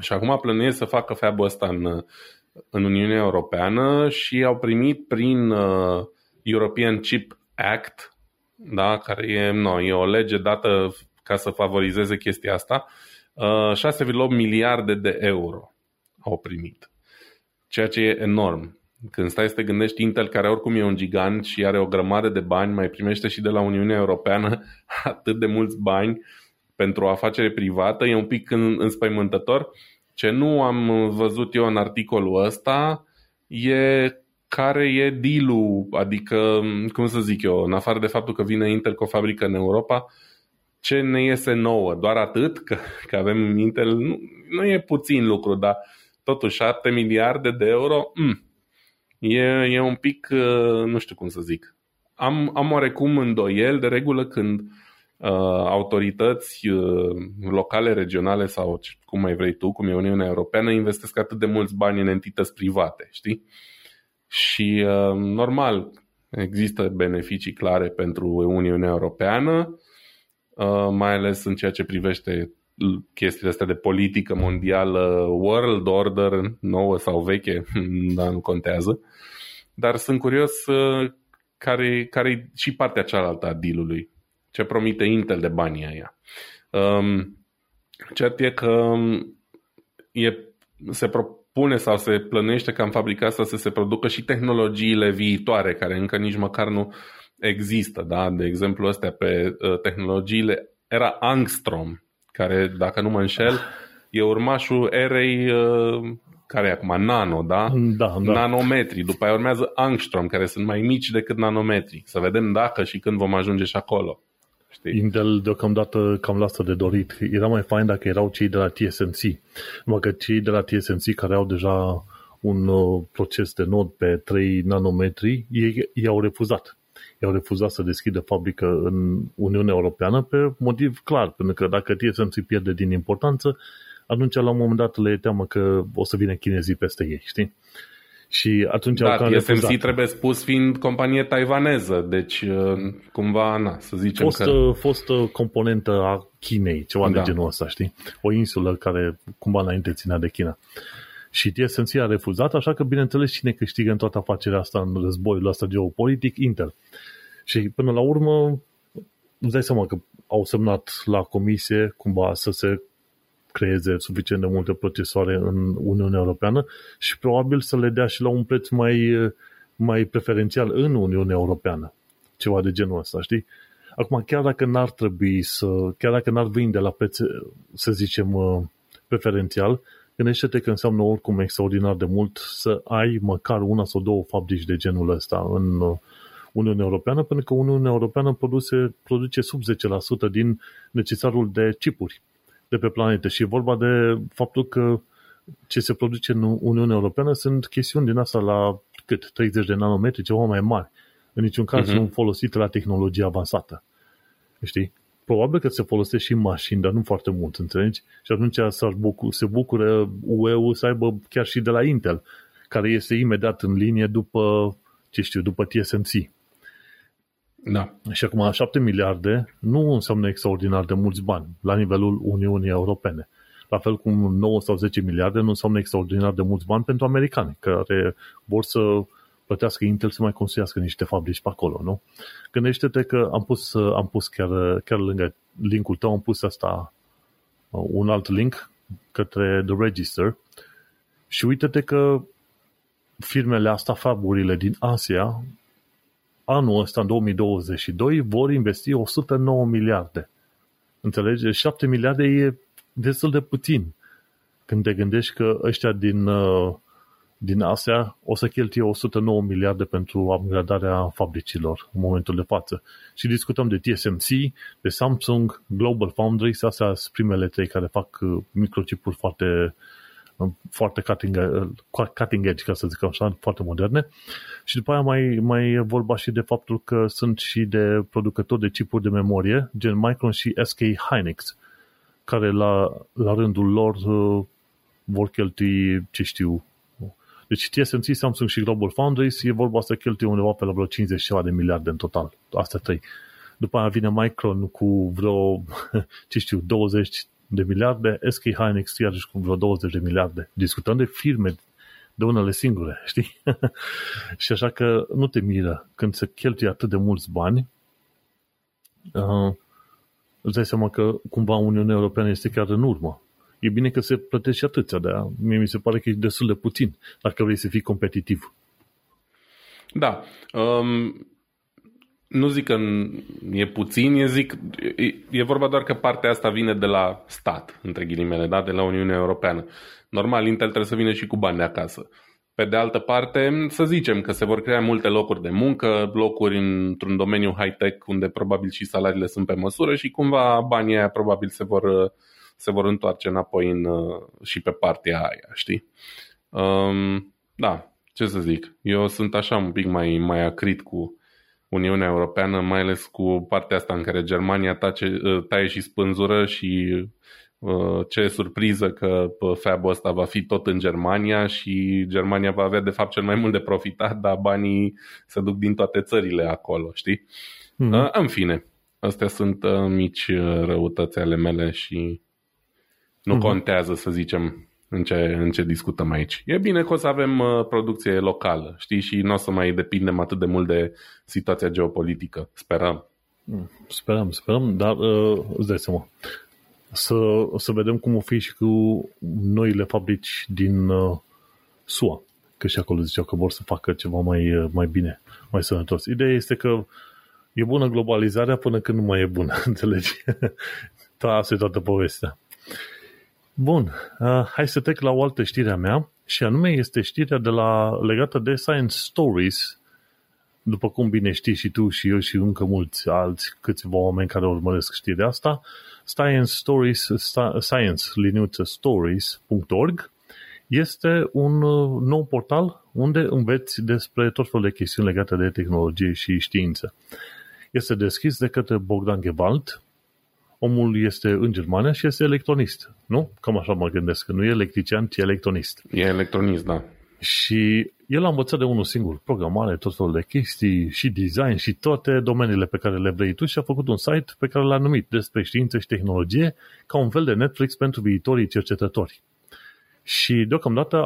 Și acum plănuiesc să facă fab ăsta în în Uniunea Europeană și au primit prin uh, European Chip Act, da, care e, no, e o lege dată ca să favorizeze chestia asta, uh, 6,8 miliarde de euro au primit. Ceea ce e enorm. Când stai să te gândești, Intel, care oricum e un gigant și are o grămadă de bani, mai primește și de la Uniunea Europeană atât de mulți bani pentru o afacere privată, e un pic înspăimântător ce nu am văzut eu în articolul ăsta e care e deal adică, cum să zic eu, în afară de faptul că vine Intel cu o fabrică în Europa, ce ne iese nouă, doar atât? Că, că avem Intel, nu, nu e puțin lucru, dar totuși 7 miliarde de euro, mm, e, e un pic, uh, nu știu cum să zic. Am, am oarecum îndoiel de regulă când uh, autorități uh, locale, regionale sau cum mai vrei tu, cum e Uniunea Europeană, investesc atât de mulți bani în entități private, știi? Și uh, normal, există beneficii clare pentru Uniunea Europeană, uh, mai ales în ceea ce privește chestiile astea de politică mondială, world order, nouă sau veche, dar nu contează. Dar sunt curios uh, care, care și partea cealaltă a dealului. Ce promite Intel de banii aia. Um, cert e că um, e, se propune sau se plănește ca în fabrica asta să se producă și tehnologiile viitoare, care încă nici măcar nu există. Da? De exemplu, astea pe uh, tehnologiile era Angstrom, care, dacă nu mă înșel, e urmașul erei uh, care e acum nano, da? Da, da. Nanometri. După aia urmează angstrom, care sunt mai mici decât nanometri. Să vedem dacă și când vom ajunge și acolo. Știi? Intel deocamdată cam lasă de dorit. Era mai fain dacă erau cei de la TSMC. Numai că cei de la TSMC care au deja un uh, proces de nod pe 3 nanometri, ei, ei au refuzat i-au refuzat să deschidă fabrică în Uniunea Europeană pe motiv clar, pentru că dacă TSMC pierde din importanță, atunci la un moment dat le e teamă că o să vină chinezii peste ei, știi? Și atunci da, TSMC refuzat. trebuie spus fiind companie taiwaneză, deci uh, cumva, na, să zicem fost, că... Uh, fost uh, componentă a Chinei, ceva da. de genul ăsta, știi? O insulă care cumva înainte ținea de China. Și TSMC a refuzat, așa că, bineînțeles, cine câștigă în toată afacerea asta, în războiul ăsta geopolitic? Intel. Și până la urmă, îți dai seama că au semnat la comisie cumva să se creeze suficient de multe procesoare în Uniunea Europeană și probabil să le dea și la un preț mai, mai preferențial în Uniunea Europeană. Ceva de genul ăsta, știi? Acum, chiar dacă n-ar trebui să, chiar dacă n-ar vinde la preț, să zicem, preferențial, gândește-te că înseamnă oricum extraordinar de mult să ai măcar una sau două fabrici de genul ăsta în Uniunea Europeană, pentru că Uniunea Europeană produce, produce sub 10% din necesarul de chipuri de pe planetă și e vorba de faptul că ce se produce în Uniunea Europeană sunt chestiuni din asta la cât? 30 de nanometri, ceva mai mari. În niciun caz uh-huh. sunt folosite la tehnologie avansată. Știi? Probabil că se folosește și mașini, dar nu foarte mult, înțelegi? Și atunci s-ar bucur, se bucură UE-ul să aibă chiar și de la Intel, care este imediat în linie după, ce știu, după TSMC. Da. Și acum 7 miliarde nu înseamnă extraordinar de mulți bani la nivelul Uniunii Europene. La fel cum 9 sau 10 miliarde nu înseamnă extraordinar de mulți bani pentru americani, care vor să plătească Intel să mai construiască niște fabrici pe acolo, nu? Gândește-te că am pus, am pus chiar, chiar lângă linkul tău, am pus asta un alt link către The Register și uite-te că firmele astea, faburile din Asia, anul ăsta, în 2022, vor investi 109 miliarde. Înțelegi? 7 miliarde e destul de puțin. Când te gândești că ăștia din, uh, din Asia o să cheltuie 109 miliarde pentru upgradarea fabricilor în momentul de față. Și discutăm de TSMC, de Samsung, Global Foundries, astea sunt primele trei care fac uh, microchipuri foarte foarte cutting, cutting edge, ca să zic așa, foarte moderne. Și după aia mai, mai e vorba și de faptul că sunt și de producători de chipuri de memorie, gen Micron și SK Hynix, care la, la rândul lor uh, vor cheltui, ce știu, deci TSMC, Samsung și Global Foundries e vorba să cheltuie undeva pe la vreo 50 ceva de miliarde în total. Astea trei. După aia vine Micron cu vreo, ce știu, 20 de miliarde, SK Hynix iarăși cu vreo 20 de miliarde. Discutăm de firme de unele singure, știi? și așa că nu te miră când se cheltuie atât de mulți bani, uh, îți dai seama că cumva Uniunea Europeană este chiar în urmă. E bine că se plătește atâția, de mie mi se pare că e destul de puțin dacă vrei să fii competitiv. Da. Um, nu zic că e puțin, e zic, e, e vorba doar că partea asta vine de la stat, între ghilimele, da? de la Uniunea Europeană. Normal, Intel trebuie să vină și cu bani de acasă. Pe de altă parte, să zicem că se vor crea multe locuri de muncă, locuri într-un domeniu high-tech unde probabil și salariile sunt pe măsură și cumva banii aia probabil se vor, se vor întoarce înapoi în, și pe partea aia, știi? Um, da, ce să zic, eu sunt așa un pic mai, mai acrit cu Uniunea Europeană, mai ales cu partea asta în care Germania tace, taie și spânzură și Uh, ce surpriză că fab ăsta va fi tot în Germania și Germania va avea de fapt cel mai mult de profitat, dar banii se duc din toate țările acolo, știi? Mm-hmm. În fine, astea sunt uh, mici răutăți ale mele și nu mm-hmm. contează, să zicem, în ce, în ce discutăm aici. E bine că o să avem producție locală, știi, și nu o să mai depindem atât de mult de situația geopolitică. Sperăm. Mm, sperăm, sperăm, dar uh, îți dai seama să, să vedem cum o fi și cu noile fabrici din uh, SUA. Că și acolo ziceau că vor să facă ceva mai, uh, mai bine, mai sănătos. Ideea este că e bună globalizarea până când nu mai e bună, înțelegi? da, asta e toată povestea. Bun, uh, hai să trec la o altă știre a mea și anume este știrea de la, legată de Science Stories, după cum bine știi și tu și eu și încă mulți alți câțiva oameni care urmăresc știrea asta, Science Stories, Science liniuță stories.org este un uh, nou portal unde înveți despre tot felul de chestiuni legate de tehnologie și știință. Este deschis de către Bogdan Gewalt. Omul este în Germania și este electronist, nu? Cam așa mă gândesc, că nu e electrician, ci electronist. E electronist, da. Și el a învățat de unul singur, programare, tot felul de chestii și design și toate domeniile pe care le vrei tu și a făcut un site pe care l-a numit despre știință și tehnologie ca un fel de Netflix pentru viitorii cercetători. Și deocamdată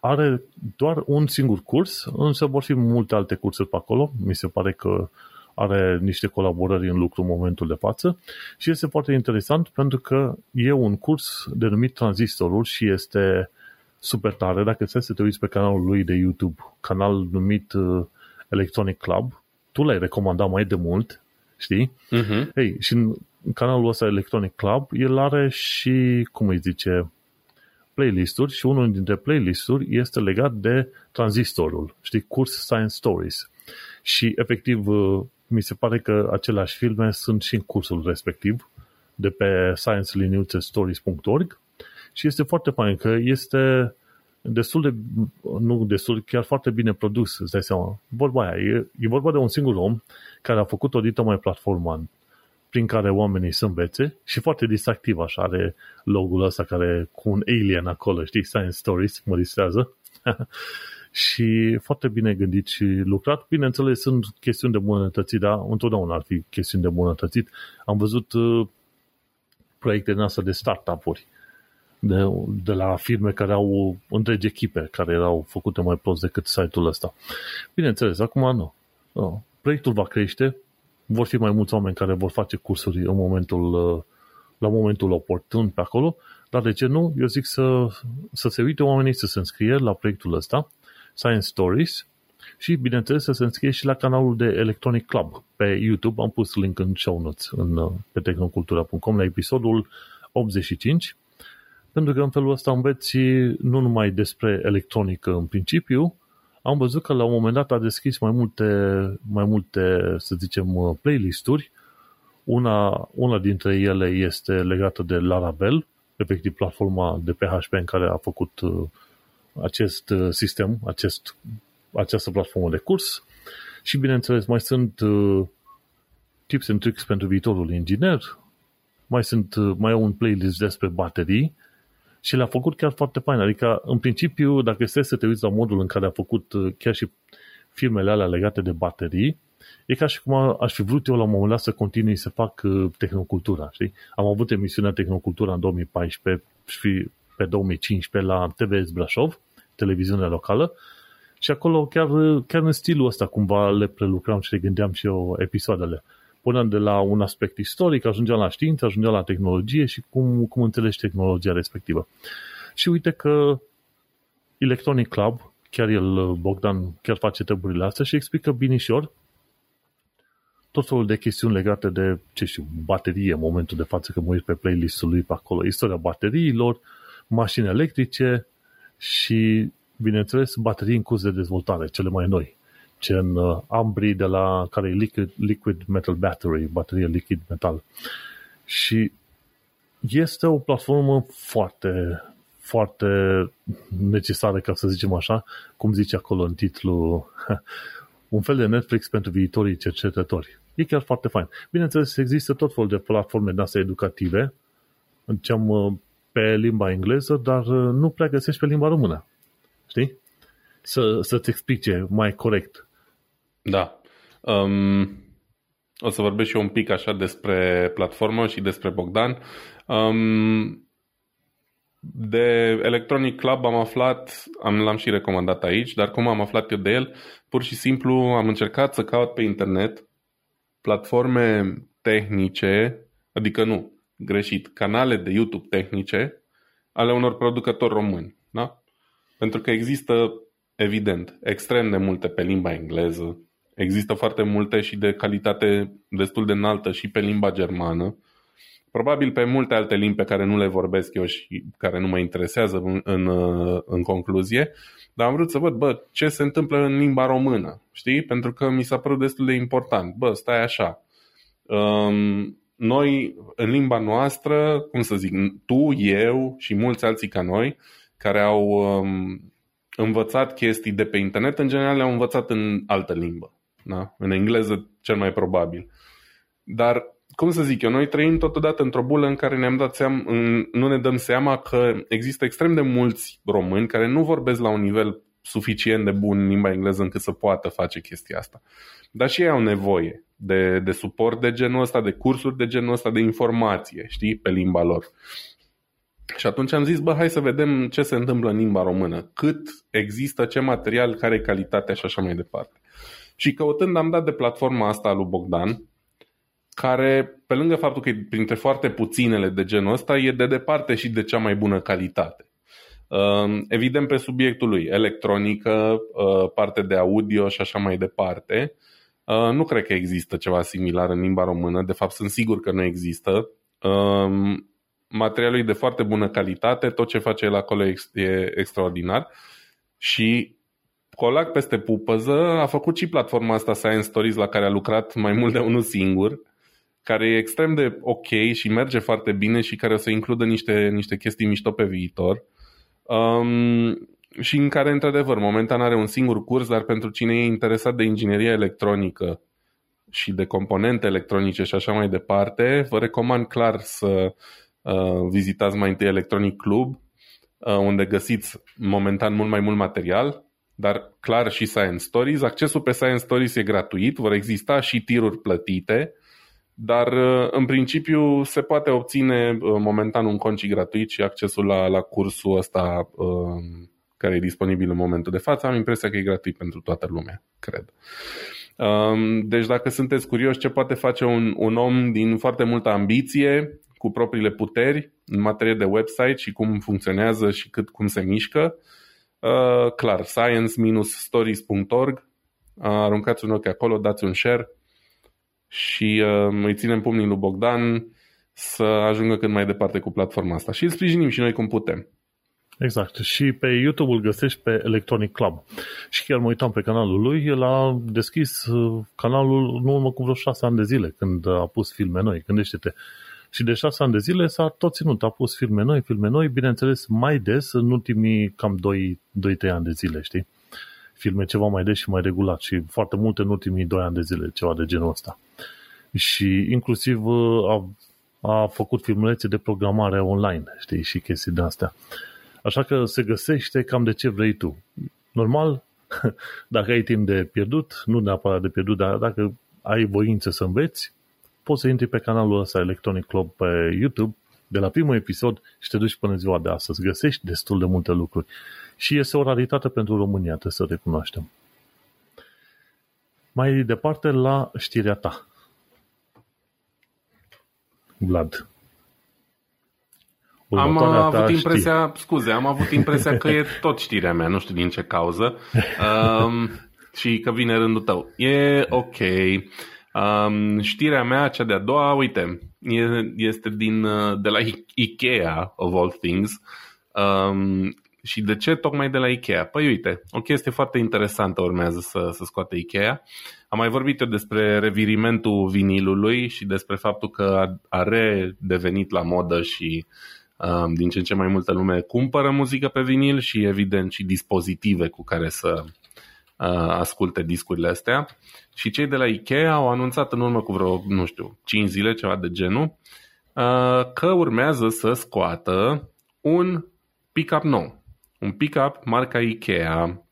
are doar un singur curs, însă vor fi multe alte cursuri pe acolo. Mi se pare că are niște colaborări în lucru în momentul de față și este foarte interesant pentru că e un curs denumit Transistorul și este uh, super tare. Dacă ți să te uiți pe canalul lui de YouTube, canal numit uh, Electronic Club, tu l-ai recomandat mai de mult, știi? Uh-huh. Hey, și în canalul ăsta Electronic Club, el are și, cum îi zice, playlisturi și unul dintre playlisturi este legat de tranzistorul, știi, curs Science Stories. Și efectiv, uh, mi se pare că aceleași filme sunt și în cursul respectiv de pe science-stories.org și este foarte fain că este destul de, nu destul, chiar foarte bine produs, îți dai seama. Vorba aia, e, e vorba de un singur om care a făcut o dită mai platformă prin care oamenii să învețe și foarte distractiv așa, are logo-ul ăsta care cu un alien acolo, știi, Science Stories, mă distrează. și foarte bine gândit și lucrat. Bineînțeles, sunt chestiuni de bunătățit, dar întotdeauna ar fi chestiuni de bunătățit. Am văzut uh, proiecte din asta de startup-uri de, de la firme care au întregi echipe care erau făcute mai prost decât site-ul ăsta. Bineînțeles, acum nu. no. Proiectul va crește, vor fi mai mulți oameni care vor face cursuri în momentul, la momentul oportun pe acolo, dar de ce nu? Eu zic să, să se uite oamenii să se înscrie la proiectul ăsta, Science Stories, și, bineînțeles, să se înscrie și la canalul de Electronic Club pe YouTube. Am pus link în show notes în, pe tehnocultura.com la episodul 85 pentru că în felul ăsta înveți nu numai despre electronică în principiu, am văzut că la un moment dat a deschis mai multe, mai multe să zicem, playlisturi. Una, una dintre ele este legată de Laravel, efectiv platforma de PHP în care a făcut uh, acest uh, sistem, acest, această platformă de curs. Și bineînțeles mai sunt uh, tips and tricks pentru viitorul inginer, mai sunt mai au un playlist despre baterii, și le-a făcut chiar foarte fain. Adică, în principiu, dacă este să te uiți la modul în care a făcut uh, chiar și filmele alea legate de baterii, e ca și cum aș fi vrut eu la un moment dat să continui să fac uh, tehnocultura, știi? Am avut emisiunea Tehnocultura în 2014 și pe 2015 la TVS Brașov, televiziunea locală, și acolo chiar, chiar în stilul ăsta cumva le prelucram și le gândeam și eu episoadele. Până de la un aspect istoric, ajungea la știință, ajungea la tehnologie și cum, cum înțelegi tehnologia respectivă. Și uite că Electronic Club, chiar el, Bogdan, chiar face treburile astea și explică binișor tot felul de chestiuni legate de, ce știu, baterie în momentul de față, că mă uit pe playlistul lui pe acolo, istoria bateriilor, mașini electrice și bineînțeles, baterii în curs de dezvoltare, cele mai noi, gen uh, Ambri de la care e liquid, liquid Metal Battery, baterie liquid metal. Și este o platformă foarte, foarte necesară, ca să zicem așa, cum zice acolo în titlu, un fel de Netflix pentru viitorii cercetători. E chiar foarte fain. Bineînțeles, există tot felul de platforme de astea educative, înceam uh, pe limba engleză, dar uh, nu prea găsești pe limba română. Știi? Să, să-ți explice mai corect. Da. Um, o să vorbesc și eu un pic așa despre platformă și despre Bogdan. Um, de Electronic Club am aflat, am, l-am și recomandat aici, dar cum am aflat eu de el, pur și simplu am încercat să caut pe internet platforme tehnice, adică nu, greșit, canale de YouTube tehnice ale unor producători români. Da? Pentru că există, evident, extrem de multe pe limba engleză, există foarte multe și de calitate destul de înaltă și pe limba germană, probabil pe multe alte limbi pe care nu le vorbesc eu și care nu mă interesează în, în, în concluzie, dar am vrut să văd, bă, ce se întâmplă în limba română, știi? Pentru că mi s-a părut destul de important. Bă, stai așa. Um, noi, în limba noastră, cum să zic, tu, eu și mulți alții ca noi, care au um, învățat chestii de pe internet, în general le-au învățat în altă limbă. Da? În engleză, cel mai probabil. Dar cum să zic eu, noi trăim totodată într-o bulă în care ne-am dat seama, nu ne dăm seama că există extrem de mulți români care nu vorbesc la un nivel suficient de bun în limba engleză încât să poată face chestia asta. Dar și ei au nevoie de, de suport de genul ăsta, de cursuri de genul ăsta, de informație, știi, pe limba lor. Și atunci am zis, bă, hai să vedem ce se întâmplă în limba română, cât există, ce material, care e calitatea și așa mai departe. Și căutând am dat de platforma asta lui Bogdan, care, pe lângă faptul că e printre foarte puținele de genul ăsta, e de departe și de cea mai bună calitate. Um, evident, pe subiectul lui, electronică, uh, parte de audio și așa mai departe, uh, nu cred că există ceva similar în limba română, de fapt sunt sigur că nu există. Um, materialul e de foarte bună calitate, tot ce face el acolo e extraordinar și colac peste pupăză a făcut și platforma asta Science Stories la care a lucrat mai mult de unul singur care e extrem de ok și merge foarte bine și care o să includă niște, niște chestii mișto pe viitor. Um, și în care, într-adevăr, momentan are un singur curs, dar pentru cine e interesat de inginerie electronică și de componente electronice și așa mai departe, vă recomand clar să uh, vizitați mai întâi Electronic Club, uh, unde găsiți momentan mult mai mult material, dar clar și Science Stories. Accesul pe Science Stories e gratuit, vor exista și tiruri plătite, dar uh, în principiu se poate obține uh, momentan un conci gratuit și accesul la, la cursul ăsta uh, care e disponibil în momentul de față. Am impresia că e gratuit pentru toată lumea, cred. Um, deci dacă sunteți curioși ce poate face un, un om din foarte multă ambiție, cu propriile puteri în materie de website și cum funcționează și cât cum se mișcă, clar, science-stories.org, aruncați un ochi acolo, dați un share, și uh, îi ținem pumnii lui Bogdan să ajungă cât mai departe cu platforma asta și îl sprijinim și noi cum putem. Exact. Și pe YouTube îl găsești pe Electronic Club. Și chiar mă uitam pe canalul lui, el a deschis uh, canalul nu urmă cu vreo șase ani de zile, când a pus filme noi, gândește-te. Și de șase ani de zile s-a tot ținut, a pus filme noi, filme noi, bineînțeles mai des în ultimii cam 2-3 ani de zile, știi? filme ceva mai des și mai regulat și foarte multe în ultimii doi ani de zile, ceva de genul ăsta. Și inclusiv uh, a, a făcut filmulețe de programare online, știi, și chestii de astea. Așa că se găsește cam de ce vrei tu. Normal, dacă ai timp de pierdut, nu neapărat de pierdut, dar dacă ai voință să înveți, poți să intri pe canalul ăsta Electronic Club pe YouTube de la primul episod și te duci până ziua de astăzi. Găsești destul de multe lucruri și este o raritate pentru România, trebuie să recunoaștem. Mai departe la știrea ta. Vlad. Am avut impresia, știi. scuze, am avut impresia că e tot știrea mea, nu știu din ce cauză. Um, și că vine rândul tău. E ok. Um, știrea mea, cea de-a doua, uite, e, este din, de la Ikea, of all things. Um, Și de ce tocmai de la Ikea? Păi uite, o chestie foarte interesantă urmează să, să scoate Ikea. Am mai vorbit eu despre revirimentul vinilului și despre faptul că a redevenit la modă și um, din ce în ce mai multă lume cumpără muzică pe vinil și evident și dispozitive cu care să uh, asculte discurile astea. Și cei de la Ikea au anunțat în urmă cu vreo, nu știu, 5 zile, ceva de genul, uh, că urmează să scoată un pick-up nou un pickup marca Ikea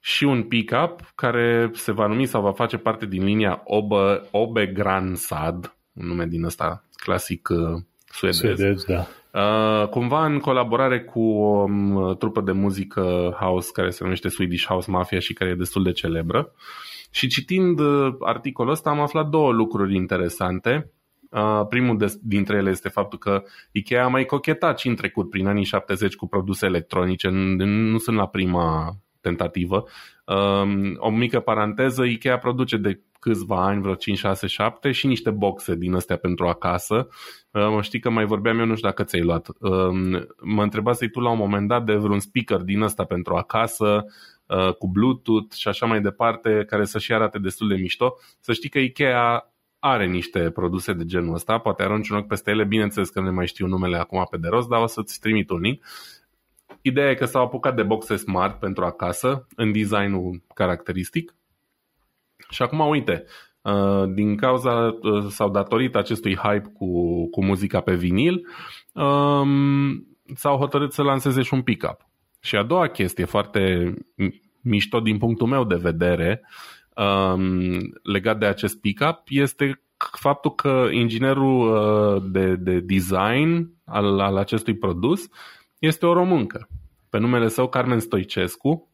și un pickup care se va numi sau va face parte din linia Obe, Obe Gran Sad, un nume din ăsta clasic uh, suedez. Suedez, da. Uh, cumva în colaborare cu o um, trupă de muzică house care se numește Swedish House Mafia și care e destul de celebră. Și citind uh, articolul ăsta am aflat două lucruri interesante. Uh, primul de, dintre ele este faptul că Ikea a mai cochetat și în trecut, prin anii 70, cu produse electronice. Nu, nu sunt la prima tentativă. Uh, o mică paranteză, Ikea produce de câțiva ani, vreo 5, 6, 7 și niște boxe din astea pentru acasă. Uh, mă știi că mai vorbeam eu, nu știu dacă ți-ai luat. Uh, mă întrebasei tu la un moment dat de vreun speaker din ăsta pentru acasă, uh, cu Bluetooth și așa mai departe, care să și arate destul de mișto. Să știi că Ikea are niște produse de genul ăsta, poate arunci un ochi peste ele, bineînțeles că nu mai știu numele acum pe de rost, dar o să-ți trimit un link. Ideea e că s-au apucat de boxe smart pentru acasă, în designul caracteristic. Și acum, uite, uh, din cauza uh, sau datorită acestui hype cu, cu muzica pe vinil, um, s-au hotărât să lanseze și un pick-up. Și a doua chestie foarte mișto din punctul meu de vedere um, legat de acest pickup este faptul că inginerul uh, de, de design al, al acestui produs este o româncă pe numele său Carmen Stoicescu,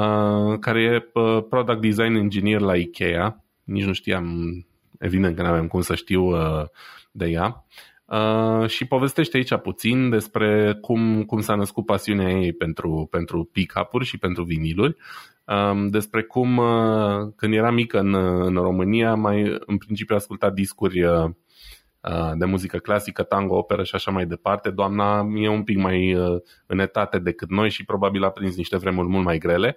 uh, care e uh, product design engineer la Ikea. Nici nu știam, evident că nu aveam cum să știu uh, de ea. Uh, și povestește aici puțin despre cum, cum s-a născut pasiunea ei pentru, pentru pick-up-uri și pentru viniluri um, despre cum uh, când era mică în, în România mai în principiu asculta discuri uh, uh, de muzică clasică, tango, operă și așa mai departe. Doamna e un pic mai uh, în etate decât noi și probabil a prins niște vremuri mult mai grele.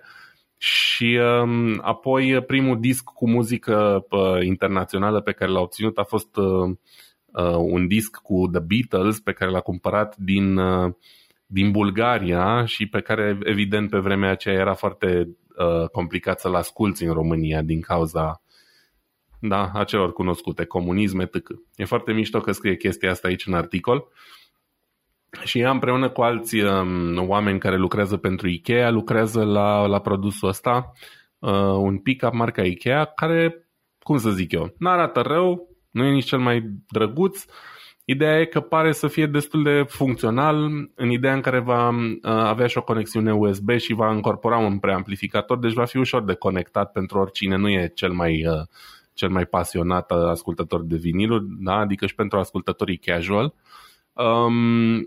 Și um, apoi primul disc cu muzică uh, internațională pe care l-a obținut a fost uh, uh, un disc cu The Beatles pe care l-a cumpărat din, uh, din Bulgaria și pe care evident pe vremea aceea era foarte Uh, complicat să-l asculți în România din cauza da, acelor cunoscute, comunism, etc. E foarte mișto că scrie chestia asta aici în articol. Și ea împreună cu alți um, oameni care lucrează pentru Ikea, lucrează la, la produsul ăsta, uh, un pick-up marca Ikea, care, cum să zic eu, nu arată rău, nu e nici cel mai drăguț, uh, Ideea e că pare să fie destul de funcțional în ideea în care va uh, avea și o conexiune USB și va încorpora un preamplificator, deci va fi ușor de conectat pentru oricine nu e cel mai, uh, cel mai pasionat ascultător de viniluri, da? adică și pentru ascultătorii casual. Um,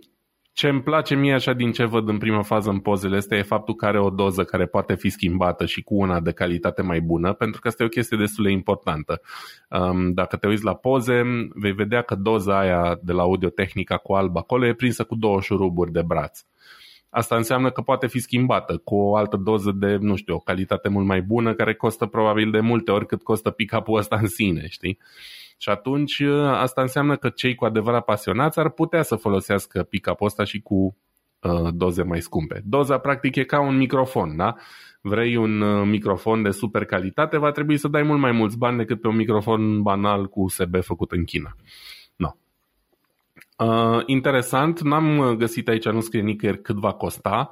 ce îmi place mie așa din ce văd în prima fază în pozele astea e faptul că are o doză care poate fi schimbată și cu una de calitate mai bună, pentru că asta e o chestie destul de importantă. Um, dacă te uiți la poze, vei vedea că doza aia de la Audio Technica cu alb acolo e prinsă cu două șuruburi de braț. Asta înseamnă că poate fi schimbată cu o altă doză de, nu știu, o calitate mult mai bună, care costă probabil de multe ori cât costă pick-up-ul ăsta în sine, știi? Și atunci ă, asta înseamnă că cei cu adevărat pasionați ar putea să folosească pick-up-ul ăsta și cu uh, doze mai scumpe. Doza practic e ca un microfon, da? Vrei un uh, microfon de super calitate, va trebui să dai mult mai mulți bani decât pe un microfon banal cu USB făcut în China. No. Uh, interesant, n-am găsit aici, nu scrie nicăieri cât va costa.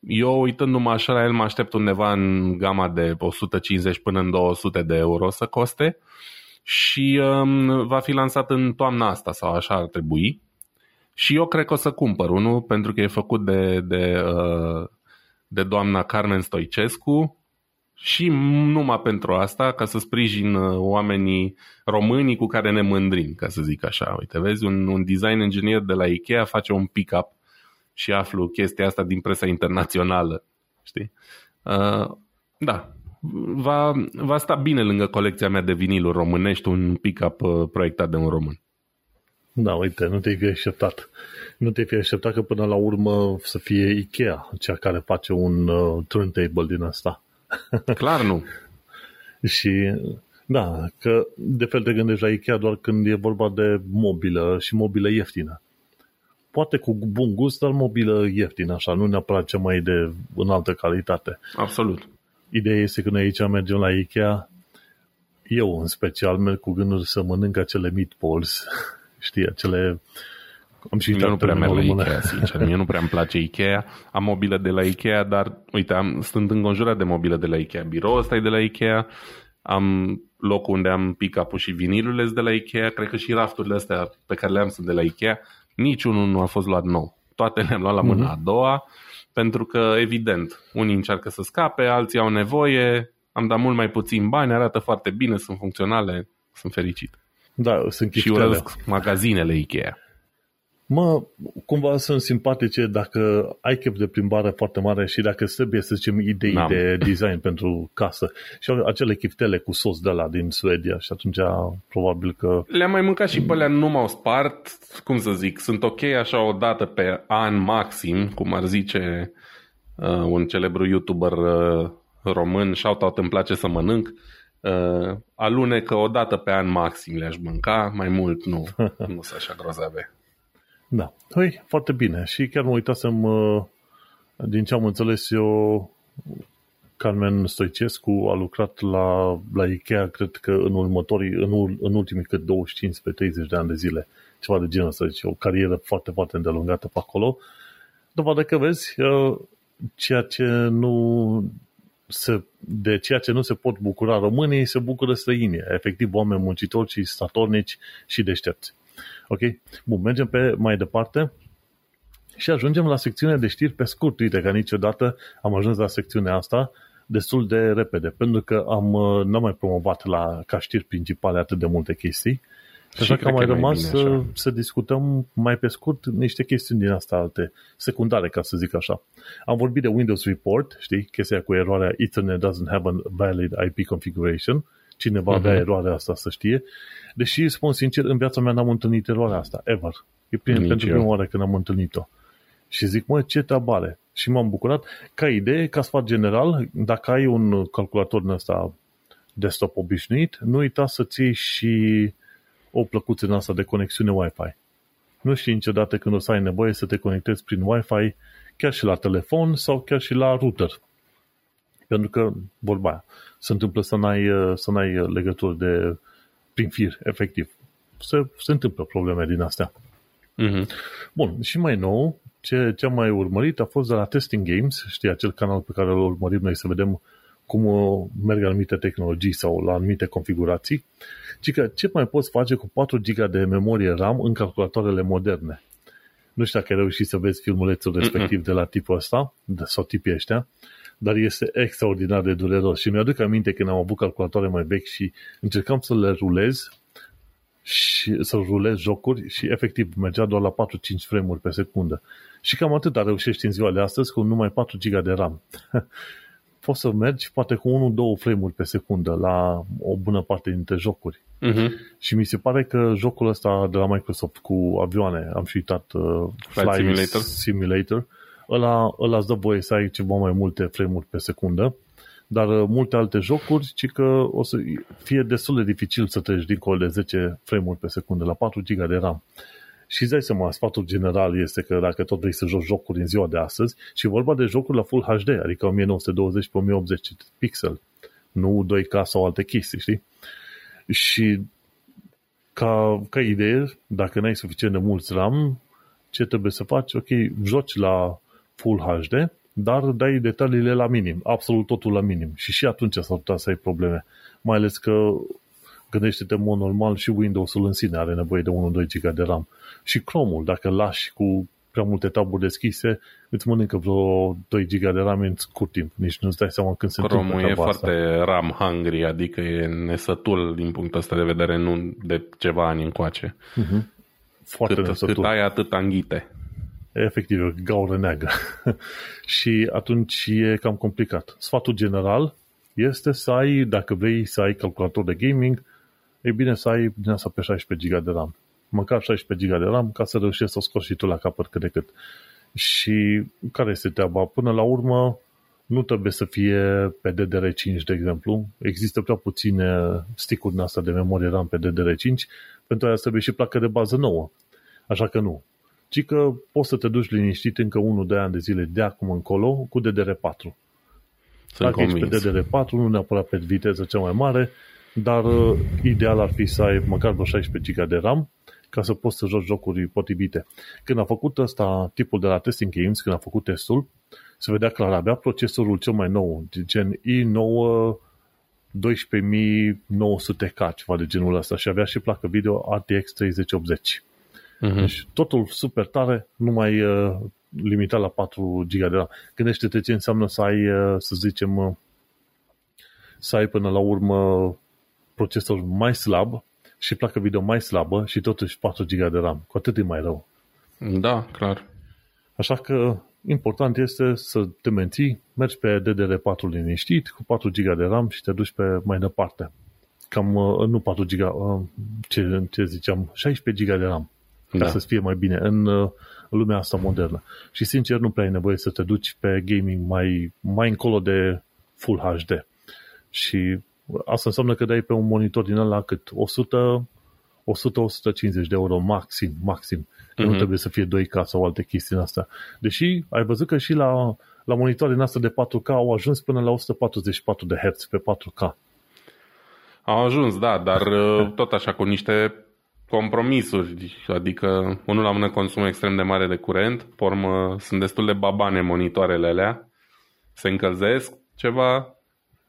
Eu uitându-mă așa la el mă aștept undeva în gama de 150 până în 200 de euro să coste. Uh, și um, va fi lansat în toamna asta sau așa ar trebui. Și eu cred că o să cumpăr unul pentru că e făcut de, de, uh, de doamna Carmen Stoicescu și numai pentru asta, ca să sprijin uh, oamenii românii cu care ne mândrim, ca să zic așa. Uite, vezi, un, un design engineer de la Ikea face un pick-up și aflu chestia asta din presa internațională. Știi? Uh, da, va, va sta bine lângă colecția mea de viniluri românești un pick-up uh, proiectat de un român. Da, uite, nu te-ai fi așteptat. Nu te-ai fi așteptat că până la urmă să fie Ikea, cea care face un uh, turntable din asta. Clar nu. și da, că de fel te gândești la Ikea doar când e vorba de mobilă și mobilă ieftină. Poate cu bun gust, dar mobilă ieftină, așa, nu neapărat cea mai de înaltă calitate. Absolut. Ideea este că noi aici mergem la Ikea, eu în special merg cu gândul să mănânc acele meatballs, știi, acele... Am și eu nu prea merg la Ikea, sincer. Mie nu prea îmi place Ikea. Am mobilă de la Ikea, dar, uite, am, sunt înconjurat de mobilă de la Ikea. Biroul ăsta e de la Ikea. Am locul unde am pick-up și vinilurile de la Ikea. Cred că și rafturile astea pe care le am sunt de la Ikea. Niciunul nu a fost luat nou. Toate le-am luat la mâna mm-hmm. a doua, pentru că, evident, unii încearcă să scape, alții au nevoie, am dat mult mai puțin bani, arată foarte bine, sunt funcționale, sunt fericit. Da, sunt chiftele. Și urăsc magazinele Ikea. Mă, cumva sunt simpatice dacă ai chef de plimbare foarte mare și dacă trebuie să zicem idei N-am. de design pentru casă. Și acele chiftele cu sos de la din Suedia și atunci probabil că... Le-am mai mâncat și pe alea nu m-au spart, cum să zic, sunt ok așa o dată pe an maxim, cum ar zice uh, un celebru YouTuber uh, român, shout-out îmi place să mănânc, uh, alunecă o dată pe an maxim le-aș mânca, mai mult nu, nu sunt așa grozave. Da, Păi, foarte bine. Și chiar mă uitasem, uh, din ce am înțeles eu, Carmen Stoicescu a lucrat la, la Ikea, cred că în următorii, în, în ultimii cât 25 pe 30 de ani de zile. Ceva de genul ăsta, deci o carieră foarte, foarte îndelungată pe acolo. Dovadă că vezi, uh, ceea ce nu se, de ceea ce nu se pot bucura românii, se bucură străinii, efectiv oameni muncitori și statornici și deștepți. Ok? Bun, mergem pe mai departe și ajungem la secțiunea de știri pe scurt. Uite că niciodată am ajuns la secțiunea asta destul de repede, pentru că am, uh, n-am mai promovat la, ca știri principale atât de multe chestii. Și așa că am mai rămas să, să discutăm mai pe scurt niște chestiuni din asta alte, secundare, ca să zic așa. Am vorbit de Windows Report, știi, chestia cu eroarea Ethernet doesn't have a valid IP configuration, cineva uh-huh. avea eroarea asta să știe, deși, spun sincer, în viața mea n-am întâlnit eroarea asta, ever. E prin, pentru prima oară când am întâlnit-o. Și zic, mă, ce tabare. Și m-am bucurat. Ca idee, ca sfat general, dacă ai un calculator în ăsta desktop obișnuit, nu uita să ții și o plăcuță în asta de conexiune Wi-Fi. Nu știi niciodată când o să ai nevoie să te conectezi prin Wi-Fi chiar și la telefon sau chiar și la router. Pentru că, vorba aia, se întâmplă să n-ai, să n-ai legături de prin fir, efectiv. Se, se întâmplă probleme din astea. Mm-hmm. Bun, și mai nou, ce, ce am mai urmărit a fost de la Testing Games, știi, acel canal pe care îl urmărim noi să vedem cum uh, merg anumite tehnologii sau la anumite configurații, ci că ce mai poți face cu 4 GB de memorie RAM în calculatoarele moderne. Nu știu dacă ai reușit să vezi filmulețul respectiv de la tipul ăsta, sau tipii ăștia, dar este extraordinar de dureros. Și mi-aduc aminte când am avut calculatoare mai vechi și încercam să le rulez și să rulez jocuri și efectiv mergea doar la 4-5 frame-uri pe secundă. Și cam atât a reușești în ziua de astăzi cu numai 4 GB de RAM. Poți să mergi poate cu 1-2 frame-uri pe secundă la o bună parte dintre jocuri. Uh-huh. Și mi se pare că jocul ăsta de la Microsoft cu avioane, am și uitat uh, Flight Fly Simulator, Simulator ăla, ăla îți dă voie să ai ceva mai multe frame-uri pe secundă, dar uh, multe alte jocuri, ci că o să fie destul de dificil să treci dincolo de 10 frame-uri pe secundă la 4 GB de RAM. Și îți dai seama, sfatul general este că dacă tot vrei să joci jocuri în ziua de astăzi, și vorba de jocuri la Full HD, adică 1920 pe 1080 pixel, nu 2K sau alte chestii, știi? Și ca, ca idee, dacă n-ai suficient de mulți RAM, ce trebuie să faci? Ok, joci la Full HD, dar dai detaliile la minim, absolut totul la minim. Și și atunci s-ar putea să ai probleme. Mai ales că gândește-te în mod normal și Windows-ul în sine are nevoie de 1-2 GB de RAM. Și Chrome-ul, dacă îl lași cu prea multe taburi deschise, îți mănâncă vreo 2 GB de RAM în scurt timp. Nici nu-ți dai seama când se Chrome întâmplă e foarte asta. RAM hungry, adică e nesătul din punctul ăsta de vedere, nu de ceva ani încoace. Uh-huh. Foarte cât, nesătul. Cât ai, atât anghite efectiv o gaură neagră. și atunci e cam complicat. Sfatul general este să ai, dacă vrei să ai calculator de gaming, e bine să ai din asta pe 16 GB de RAM. măcar 16 GB de RAM, ca să reușești să o scoți și tu la capăt cât de cât. Și care este treaba? Până la urmă, nu trebuie să fie pe DDR5, de exemplu. Există prea puține stick-uri din asta de memorie RAM pe DDR5, pentru aia trebuie și placă de bază nouă. Așa că nu. Ci că poți să te duci liniștit încă 1-2 ani de zile de acum încolo cu DDR4. Sunt Dacă convins. ești pe DDR4, nu neapărat pe viteză cea mai mare, dar uh, ideal ar fi să ai măcar vreo 16 GB de RAM ca să poți să joci jocuri potrivite. Când a făcut ăsta, tipul de la Testing Games, când a făcut testul, se vedea clar, avea procesorul cel mai nou, gen i9 12900K, ceva de genul ăsta, și avea și placă video RTX 3080. Uh-huh. Deci totul super tare, numai uh, limitat la 4 GB de RAM. Gândește-te ce înseamnă să ai, uh, să zicem, uh, să ai până la urmă procesor mai slab și placă video mai slabă și totuși 4 GB de RAM. Cu atât e mai rău. Da, clar. Așa că important este să te menții, mergi pe DDR4 liniștit, cu 4 GB de RAM și te duci pe mai departe. Cam, uh, nu 4 GB, ce, ce ziceam, 16 GB de RAM. Ca da. să-ți fie mai bine în, în lumea asta modernă. Și sincer, nu prea ai nevoie să te duci pe gaming mai, mai încolo de Full HD. Și Asta înseamnă că dai pe un monitor din ăla cât 100 100-150 de euro maxim, maxim. Uh-huh. Nu mhm. trebuie să fie 2K sau alte chestii în asta. Deși ai văzut că și la, la monitoare din asta de 4K au ajuns până la 144 de Hz pe 4K. Au ajuns, da, dar uh, tot așa cu niște compromisuri, adică unul la mână consumă extrem de mare de curent, pe urmă sunt destul de babane monitoarele alea, se încălzesc ceva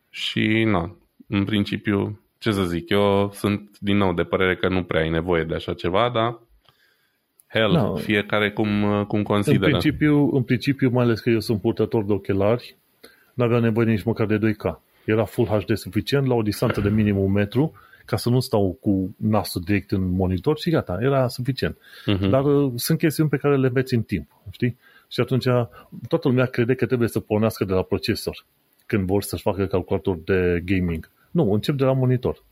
și na, în principiu, ce să zic, eu sunt din nou de părere că nu prea ai nevoie de așa ceva, dar hell, no. fiecare cum, cum consideră. În principiu, în principiu, mai ales că eu sunt purtător de ochelari, nu aveam nevoie nici măcar de 2K. Era Full HD suficient la o distanță de minim un metru ca să nu stau cu nasul direct în monitor și gata, era suficient. Uh-huh. Dar uh, sunt chestiuni pe care le veți în timp, știi? Și atunci toată lumea crede că trebuie să pornească de la procesor când vor să-și facă calculator de gaming. Nu, încep de la monitor.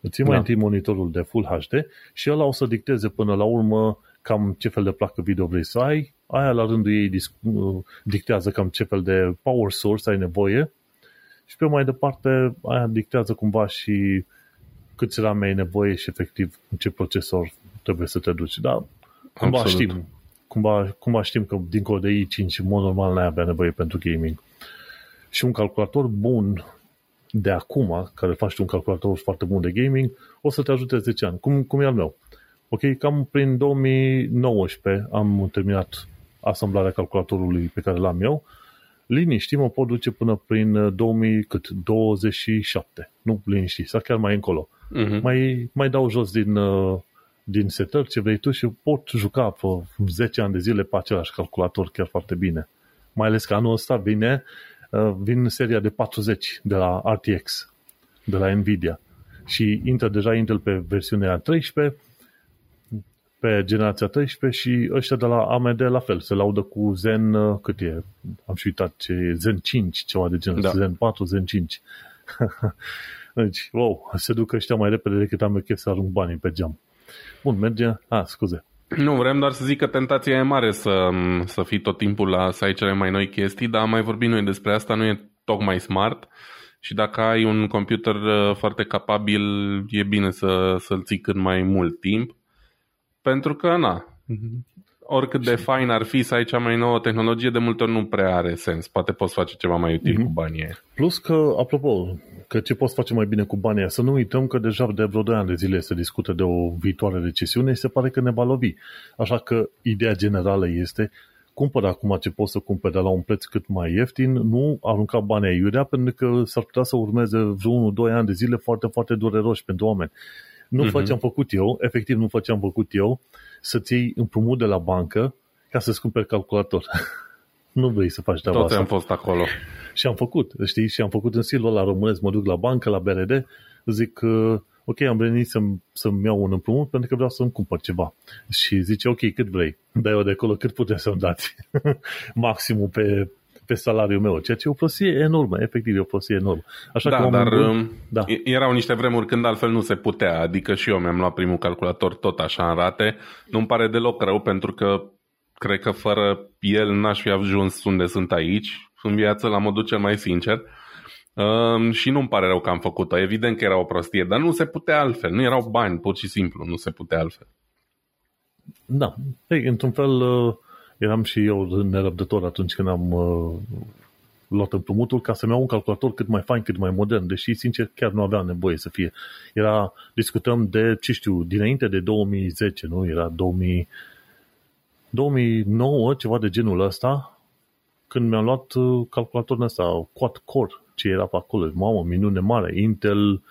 Îți mai da. întâi monitorul de Full HD și ăla o să dicteze până la urmă cam ce fel de placă video vrei să ai, aia la rândul ei uh, dictează cam ce fel de power source ai nevoie și pe mai departe aia dictează cumva și câți RAM ai nevoie și efectiv în ce procesor trebuie să te duci. Dar cumva Absolut. știm, cumva, cumva știm că dincolo de i5 în mod normal n-ai avea nevoie pentru gaming. Și un calculator bun de acum, care faci un calculator foarte bun de gaming, o să te ajute 10 ani, cum, cum e al meu. Ok, cam prin 2019 am terminat asamblarea calculatorului pe care l-am eu. Liniști mă pot duce până prin 2027. Nu liniști, sau chiar mai încolo. Uh-huh. Mai, mai dau jos din, uh, din setări ce vrei tu și pot juca pe 10 ani de zile pe același calculator chiar foarte bine. Mai ales că anul ăsta vine Uh, vin seria de 40 de la RTX, de la Nvidia. Și intră deja Intel pe versiunea 13, pe generația 13 și ăștia de la AMD la fel, se laudă cu Zen, uh, cât e? Am și uitat ce e, Zen 5, ceva de genul, da. Zen 4, Zen 5. deci, wow, se duc ăștia mai repede decât am eu să arunc banii pe geam. Bun, merge? Ah, scuze. Nu, vrem doar să zic că tentația e mare să, să fii tot timpul la să ai cele mai noi chestii, dar am mai vorbit noi despre asta, nu e tocmai smart și dacă ai un computer uh, foarte capabil, e bine să, să-l ții cât mai mult timp, pentru că, na, oricât de fain ar fi să ai cea mai nouă tehnologie, de multe ori nu prea are sens. Poate poți face ceva mai util mm-hmm. cu banii Plus că, apropo, că ce poți face mai bine cu banii să nu uităm că deja de vreo 2 ani de zile se discută de o viitoare recesiune și se pare că ne va lovi. Așa că ideea generală este cumpără acum ce poți să cumperi de la un preț cât mai ieftin, nu arunca banii aiurea, pentru că s-ar putea să urmeze vreo 1-2 ani de zile foarte, foarte dureroși pentru oameni. Nu uh-huh. fac ce am făcut eu, efectiv nu fac ce am făcut eu, să-ți iei împrumut de la bancă ca să-ți cumperi calculator. nu vrei să faci treaba Toți asta. am fost acolo. Și am făcut, știi, și am făcut în stilul la românesc, mă duc la bancă, la BRD, zic, uh, ok, am venit să-mi, să-mi iau un împrumut pentru că vreau să-mi cumpăr ceva. Și zice, ok, cât vrei? Dai eu de acolo cât puteți să-mi dați. Maximul pe, pe salariul meu, ceea ce e o prostie enormă, efectiv e o prostie enormă. Așa da, că dar bun, da. erau niște vremuri când altfel nu se putea, adică și eu mi-am luat primul calculator tot așa în rate, nu-mi pare deloc rău pentru că cred că fără el n-aș fi ajuns unde sunt aici, în viață, la modul cel mai sincer. Uh, și nu-mi pare rău că am făcut-o. Evident că era o prostie, dar nu se putea altfel. Nu erau bani, pur și simplu. Nu se putea altfel. Da. Ei, într-un fel, uh, eram și eu nerăbdător atunci când am uh, luat împrumutul ca să-mi iau un calculator cât mai fain, cât mai modern, deși, sincer, chiar nu avea nevoie să fie. Era, discutăm de, ce știu, dinainte de 2010, nu? Era 2000, 2009, ceva de genul ăsta, când mi-am luat uh, calculatorul ăsta, quad core, ce era pe acolo, mamă, minune mare, Intel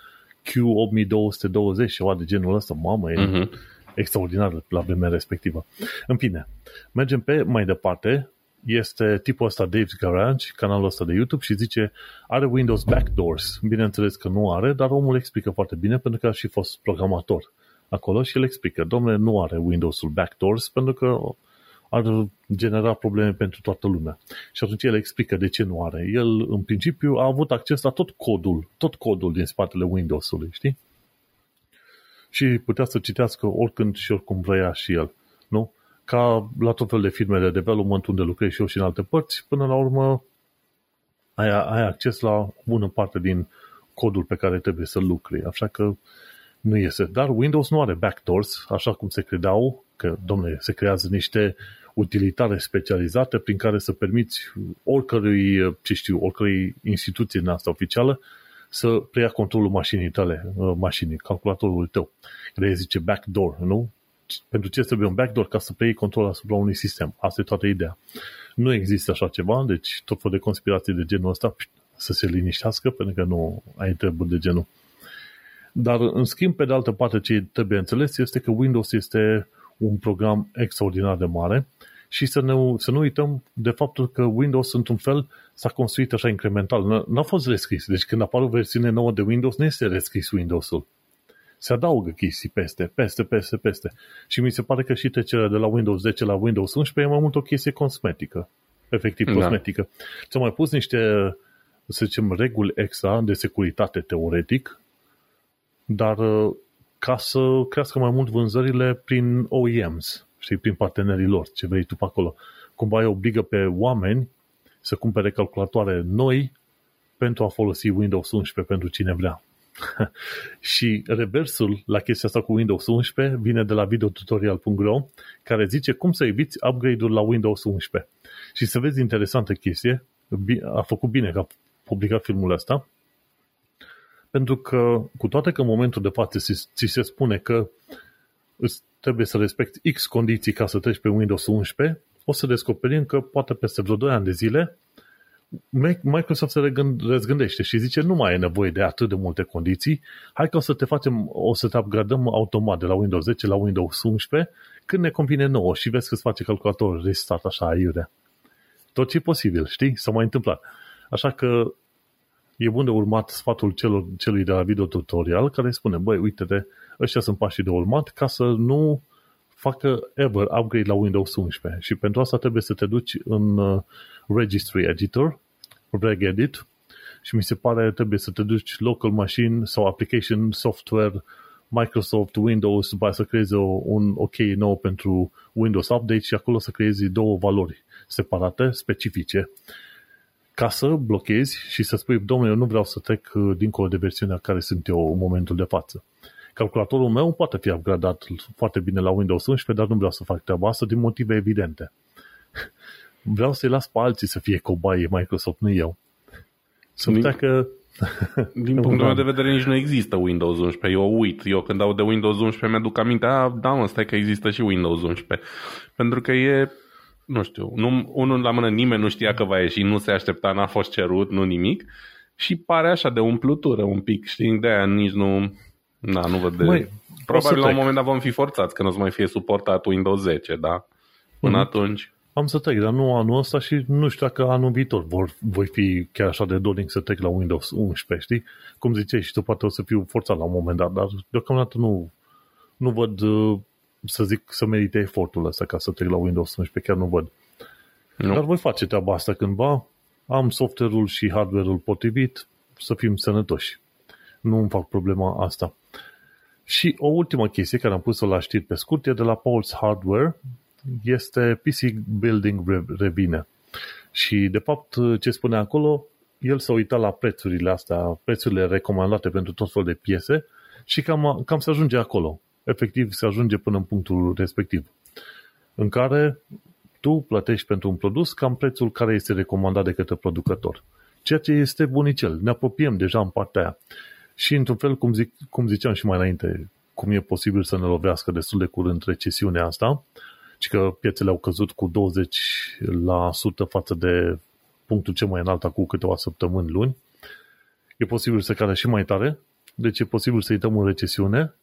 Q8220, ceva de genul ăsta, mamă, e uh-huh. extraordinar la vremea respectivă. În fine, mergem pe mai departe, este tipul ăsta Dave's Garage, canalul ăsta de YouTube și zice are Windows backdoors. Bineînțeles că nu are, dar omul explică foarte bine pentru că a și fost programator acolo și el explică, domnule, nu are Windows-ul backdoors pentru că ar genera probleme pentru toată lumea. Și atunci el explică de ce nu are. El, în principiu, a avut acces la tot codul, tot codul din spatele Windows-ului, știi? Și putea să citească oricând și oricum vrea și el, nu? Ca la tot fel de firme de development unde lucrez și eu și în alte părți, până la urmă ai, ai acces la o bună parte din codul pe care trebuie să lucrezi. Așa că nu iese. Dar Windows nu are backdoors, așa cum se credeau, că, domnule, se creează niște utilitare specializate prin care să permiți oricărui, ce știu, oricărui instituție în asta oficială să preia controlul mașinii tale, uh, mașinii, calculatorul tău. Care zice backdoor, nu? Pentru ce trebuie un backdoor? Ca să preiei controlul asupra unui sistem. Asta e toată ideea. Nu există așa ceva, deci tot felul de conspirații de genul ăsta să se liniștească, pentru că nu ai treburi de genul. Dar, în schimb, pe de altă parte, ce trebuie înțeles este că Windows este un program extraordinar de mare și să, ne, să nu uităm de faptul că Windows, într-un fel, s-a construit așa incremental. N-a fost rescris. Deci când apare o versiune nouă de Windows, nu este rescris Windows-ul. Se adaugă chestii peste, peste, peste, peste. Și mi se pare că și trecerea de la Windows 10 la Windows 11 e mai mult o chestie cosmetică. Efectiv, da. cosmetică. Ți-au mai pus niște, să zicem, reguli extra de securitate teoretic, dar ca să crească mai mult vânzările prin OEMs, știi, prin partenerii lor, ce vrei tu pe acolo. Cumva îi obligă pe oameni să cumpere calculatoare noi pentru a folosi Windows 11 pentru cine vrea. și reversul la chestia asta cu Windows 11 vine de la videotutorial.ro care zice cum să eviți upgrade-ul la Windows 11. Și să vezi interesantă chestie, a făcut bine că a publicat filmul ăsta, pentru că, cu toate că în momentul de față ți se spune că îți trebuie să respecti X condiții ca să treci pe Windows 11, o să descoperim că poate peste vreo 2 ani de zile Microsoft se răzgândește și zice nu mai e nevoie de atât de multe condiții, hai că o să te facem, o să te upgradăm automat de la Windows 10 la Windows 11 când ne convine nouă și vezi că îți face calculatorul restart așa aiurea. Tot ce e posibil, știi? S-a mai întâmplat. Așa că e bun de urmat sfatul celor, celui de la video tutorial care spune, băi, uite-te, ăștia sunt pașii de urmat ca să nu facă ever upgrade la Windows 11 și pentru asta trebuie să te duci în uh, Registry Editor, regedit și mi se pare trebuie să te duci local machine sau application software Microsoft, Windows, după să creezi o, un OK nou pentru Windows Update și acolo să creezi două valori separate, specifice ca să blochezi și să spui, domnule, eu nu vreau să trec uh, dincolo de versiunea care sunt eu în momentul de față. Calculatorul meu poate fi upgradat foarte bine la Windows 11, dar nu vreau să fac treaba asta din motive evidente. Vreau să-i las pe alții să fie cobaie Microsoft, nu eu. Să din, că... din punctul meu de vedere nici nu există Windows 11. Eu uit. Eu când dau de Windows 11 mi-aduc aminte, a, da mă, stai că există și Windows 11. Pentru că e nu știu, nu, unul la mână nimeni nu știa că va ieși, nu se aștepta, n-a fost cerut, nu nimic și pare așa de umplutură un pic, știi, de aia nici nu, na, nu văd de... Măi, Probabil la un moment dat vom fi forțați că nu o să mai fie suportat Windows 10, da? Până mm-hmm. atunci... Am să trec, dar nu anul ăsta și nu știu dacă anul viitor vor, voi fi chiar așa de doring să trec la Windows 11, știi? Cum ziceai și tu poate o să fiu forțat la un moment dat, dar deocamdată nu, nu văd uh, să zic, să merite efortul ăsta ca să trec la Windows 11, chiar nu văd. Nu. Dar voi face treaba asta cândva, am software-ul și hardware-ul potrivit, să fim sănătoși. Nu îmi fac problema asta. Și o ultimă chestie care am pus-o la știri pe scurt e de la Pulse Hardware, este PC Building Revine. Și de fapt ce spune acolo, el s-a uitat la prețurile astea, prețurile recomandate pentru tot felul de piese și cam, cam se ajunge acolo. Efectiv se ajunge până în punctul respectiv. În care tu plătești pentru un produs cam prețul care este recomandat de către producător. Ceea ce este bunicel. Ne apropiem deja în partea aia. Și într-un fel, cum, zic, cum ziceam și mai înainte, cum e posibil să ne lovească destul de curând recesiunea asta, și că piețele au căzut cu 20% față de punctul cel mai înalt acum câteva săptămâni, luni, e posibil să cadă și mai tare, deci e posibil să intrăm în recesiune.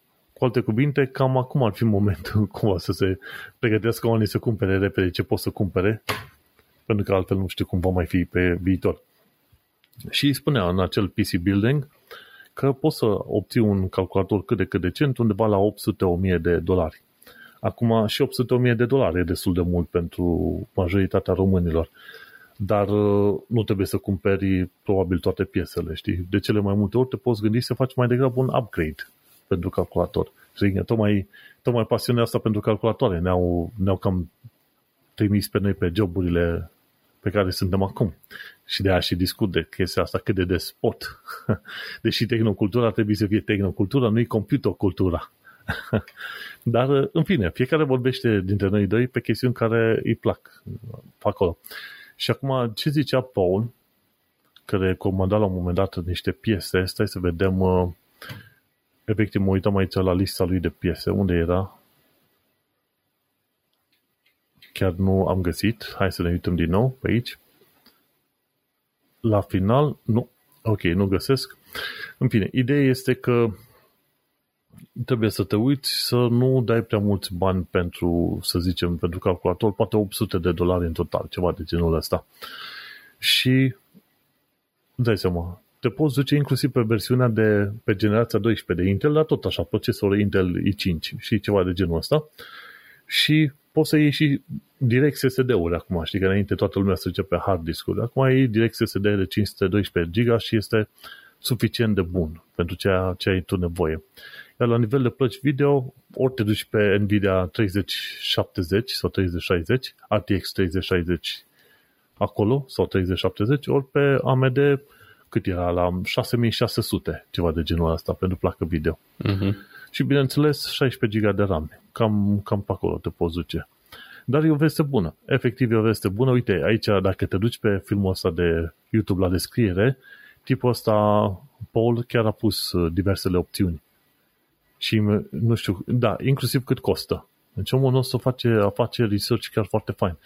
Cu alte cuvinte, cam acum ar fi momentul cumva să se pregătească oamenii să cumpere repede ce pot să cumpere, pentru că altfel nu știu cum va mai fi pe viitor. Și spunea în acel PC Building că poți să obții un calculator cât de cât decent undeva la 800-1000 de dolari. Acum și 800-1000 de dolari e destul de mult pentru majoritatea românilor. Dar uh, nu trebuie să cumperi probabil toate piesele, știi? De cele mai multe ori te poți gândi să faci mai degrabă un upgrade pentru calculator. Și tocmai, tocmai pasiunea asta pentru calculatoare ne-au, ne-au cam trimis pe noi pe joburile pe care suntem acum. Și de aia și discut de chestia asta cât de despot. Deși tehnocultura trebuie să fie tehnocultura, nu-i computercultura. Dar, în fine, fiecare vorbește dintre noi doi pe chestiuni care îi plac acolo. Și acum, ce zicea Paul, care comanda la un moment dat niște piese, stai să vedem, uh, efectiv mă uitam aici la lista lui de piese, unde era? Chiar nu am găsit, hai să ne uităm din nou pe aici. La final, nu, ok, nu găsesc. În fine, ideea este că trebuie să te uiți să nu dai prea mulți bani pentru, să zicem, pentru calculator, poate 800 de dolari în total, ceva de genul ăsta. Și dai seama, te poți duce inclusiv pe versiunea de, pe generația 12 de Intel, dar tot așa, procesor Intel i5 și ceva de genul ăsta. Și poți să iei și direct SSD-uri acum, știi că înainte toată lumea se duce pe hard disk-uri. Acum ai direct SSD de 512 GB și este suficient de bun pentru ceea ce ai tu nevoie. Iar la nivel de plăci video, ori te duci pe Nvidia 3070 sau 3060, RTX 3060 acolo, sau 3070, ori pe AMD cât era, la 6600, ceva de genul ăsta, pentru placă video. Uh-huh. Și bineînțeles, 16 GB de RAM. Cam, cam pe acolo te poți duce. Dar e o veste bună. Efectiv, e o veste bună. Uite, aici, dacă te duci pe filmul ăsta de YouTube la descriere, tipul ăsta, Paul, chiar a pus uh, diversele opțiuni și nu știu, da, inclusiv cât costă. Deci omul nostru face, a face research chiar foarte fain.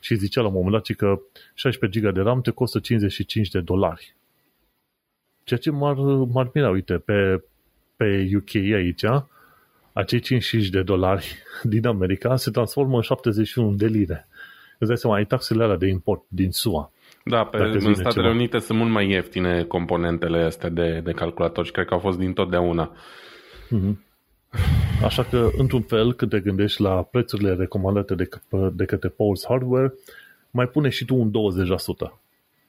Și zicea la un moment dat că 16 GB de RAM te costă 55 de dolari. Ceea ce m-ar, m-ar mira, uite, pe, pe UK aici, acei 55 de dolari din America se transformă în 71 de lire. Îți dai seama, ai taxele alea de import din SUA. Da, pe, în Statele ceva. Unite sunt mult mai ieftine componentele astea de, de calculator și cred că au fost din totdeauna. Mm-hmm. Așa că, într-un fel, când te gândești la prețurile recomandate de, de către Pulse Hardware, mai pune și tu un 20%,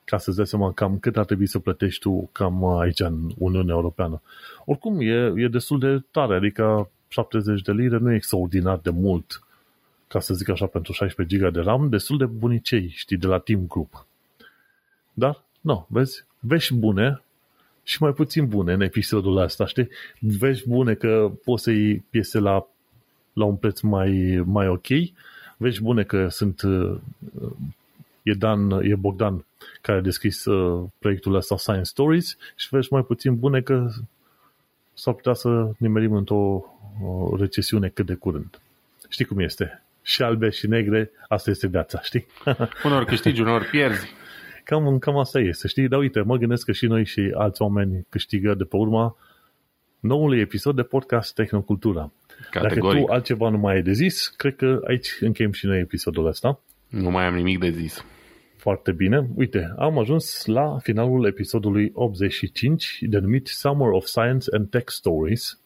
ca să-ți dai seama cam cât ar trebui să plătești tu cam aici în Uniunea Europeană. Oricum, e, e destul de tare, adică 70 de lire nu e extraordinar de mult, ca să zic așa, pentru 16 GB de RAM, destul de bunicei, știi, de la Team Group. Dar, nu, no, vezi, vești bune, și mai puțin bune în episodul ăsta, știi? Vești bune că poți să iei piese la, la un preț mai, mai ok, vești bune că sunt e Dan, e Bogdan care a descris uh, proiectul ăsta Science Stories și vești mai puțin bune că s-ar putea să nimerim într-o recesiune cât de curând. Știi cum este? Și albe și negre, asta este viața, știi? Unor câștigi, unor pierzi. Cam, cam asta este, știi? Dar uite, mă gândesc că și noi și alți oameni câștigă de pe urma noului episod de podcast Tehnocultura. Categoric. Dacă tu altceva nu mai ai de zis, cred că aici încheiem și noi episodul ăsta. Nu mai am nimic de zis. Foarte bine. Uite, am ajuns la finalul episodului 85, denumit Summer of Science and Tech Stories,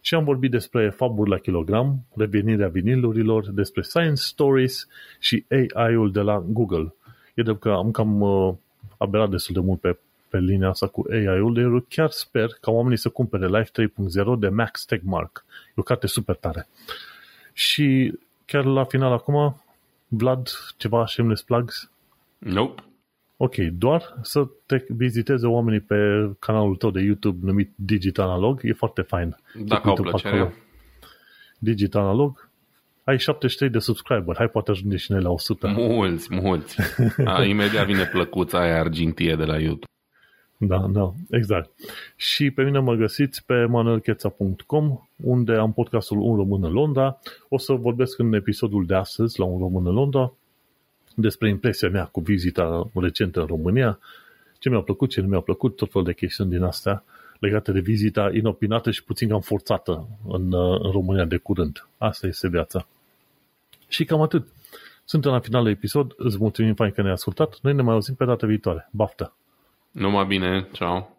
și am vorbit despre faburi la kilogram, revenirea vinilurilor, despre Science Stories și AI-ul de la Google e de că am cam uh, aberat destul de mult pe, pe linia asta cu AI-ul, eu chiar sper ca oamenii să cumpere Life 3.0 de Max Tegmark. E o carte super tare. Și chiar la final acum, Vlad, ceva shameless plugs? Nope. Ok, doar să te viziteze oamenii pe canalul tău de YouTube numit Digital Analog, e foarte fain. Dacă au plăcere. Digital Analog, ai 73 de subscriber, hai poate ajunge și noi la 100. Mulți, mulți. A, imediat vine plăcuța aia argintie de la YouTube. Da, da, exact. Și pe mine mă găsiți pe manuelcheța.com, unde am podcastul Un Român în Londra. O să vorbesc în episodul de astăzi la Un Român în Londra despre impresia mea cu vizita recentă în România, ce mi-a plăcut, ce nu mi-a plăcut, tot felul de chestiuni din astea legate de vizita inopinată și puțin cam forțată în, în România de curând. Asta este viața. Și cam atât. Suntem la finalul episod, îți mulțumim fain că ne-ai ascultat, noi ne mai auzim pe data viitoare. Baftă! Numai bine, ciao!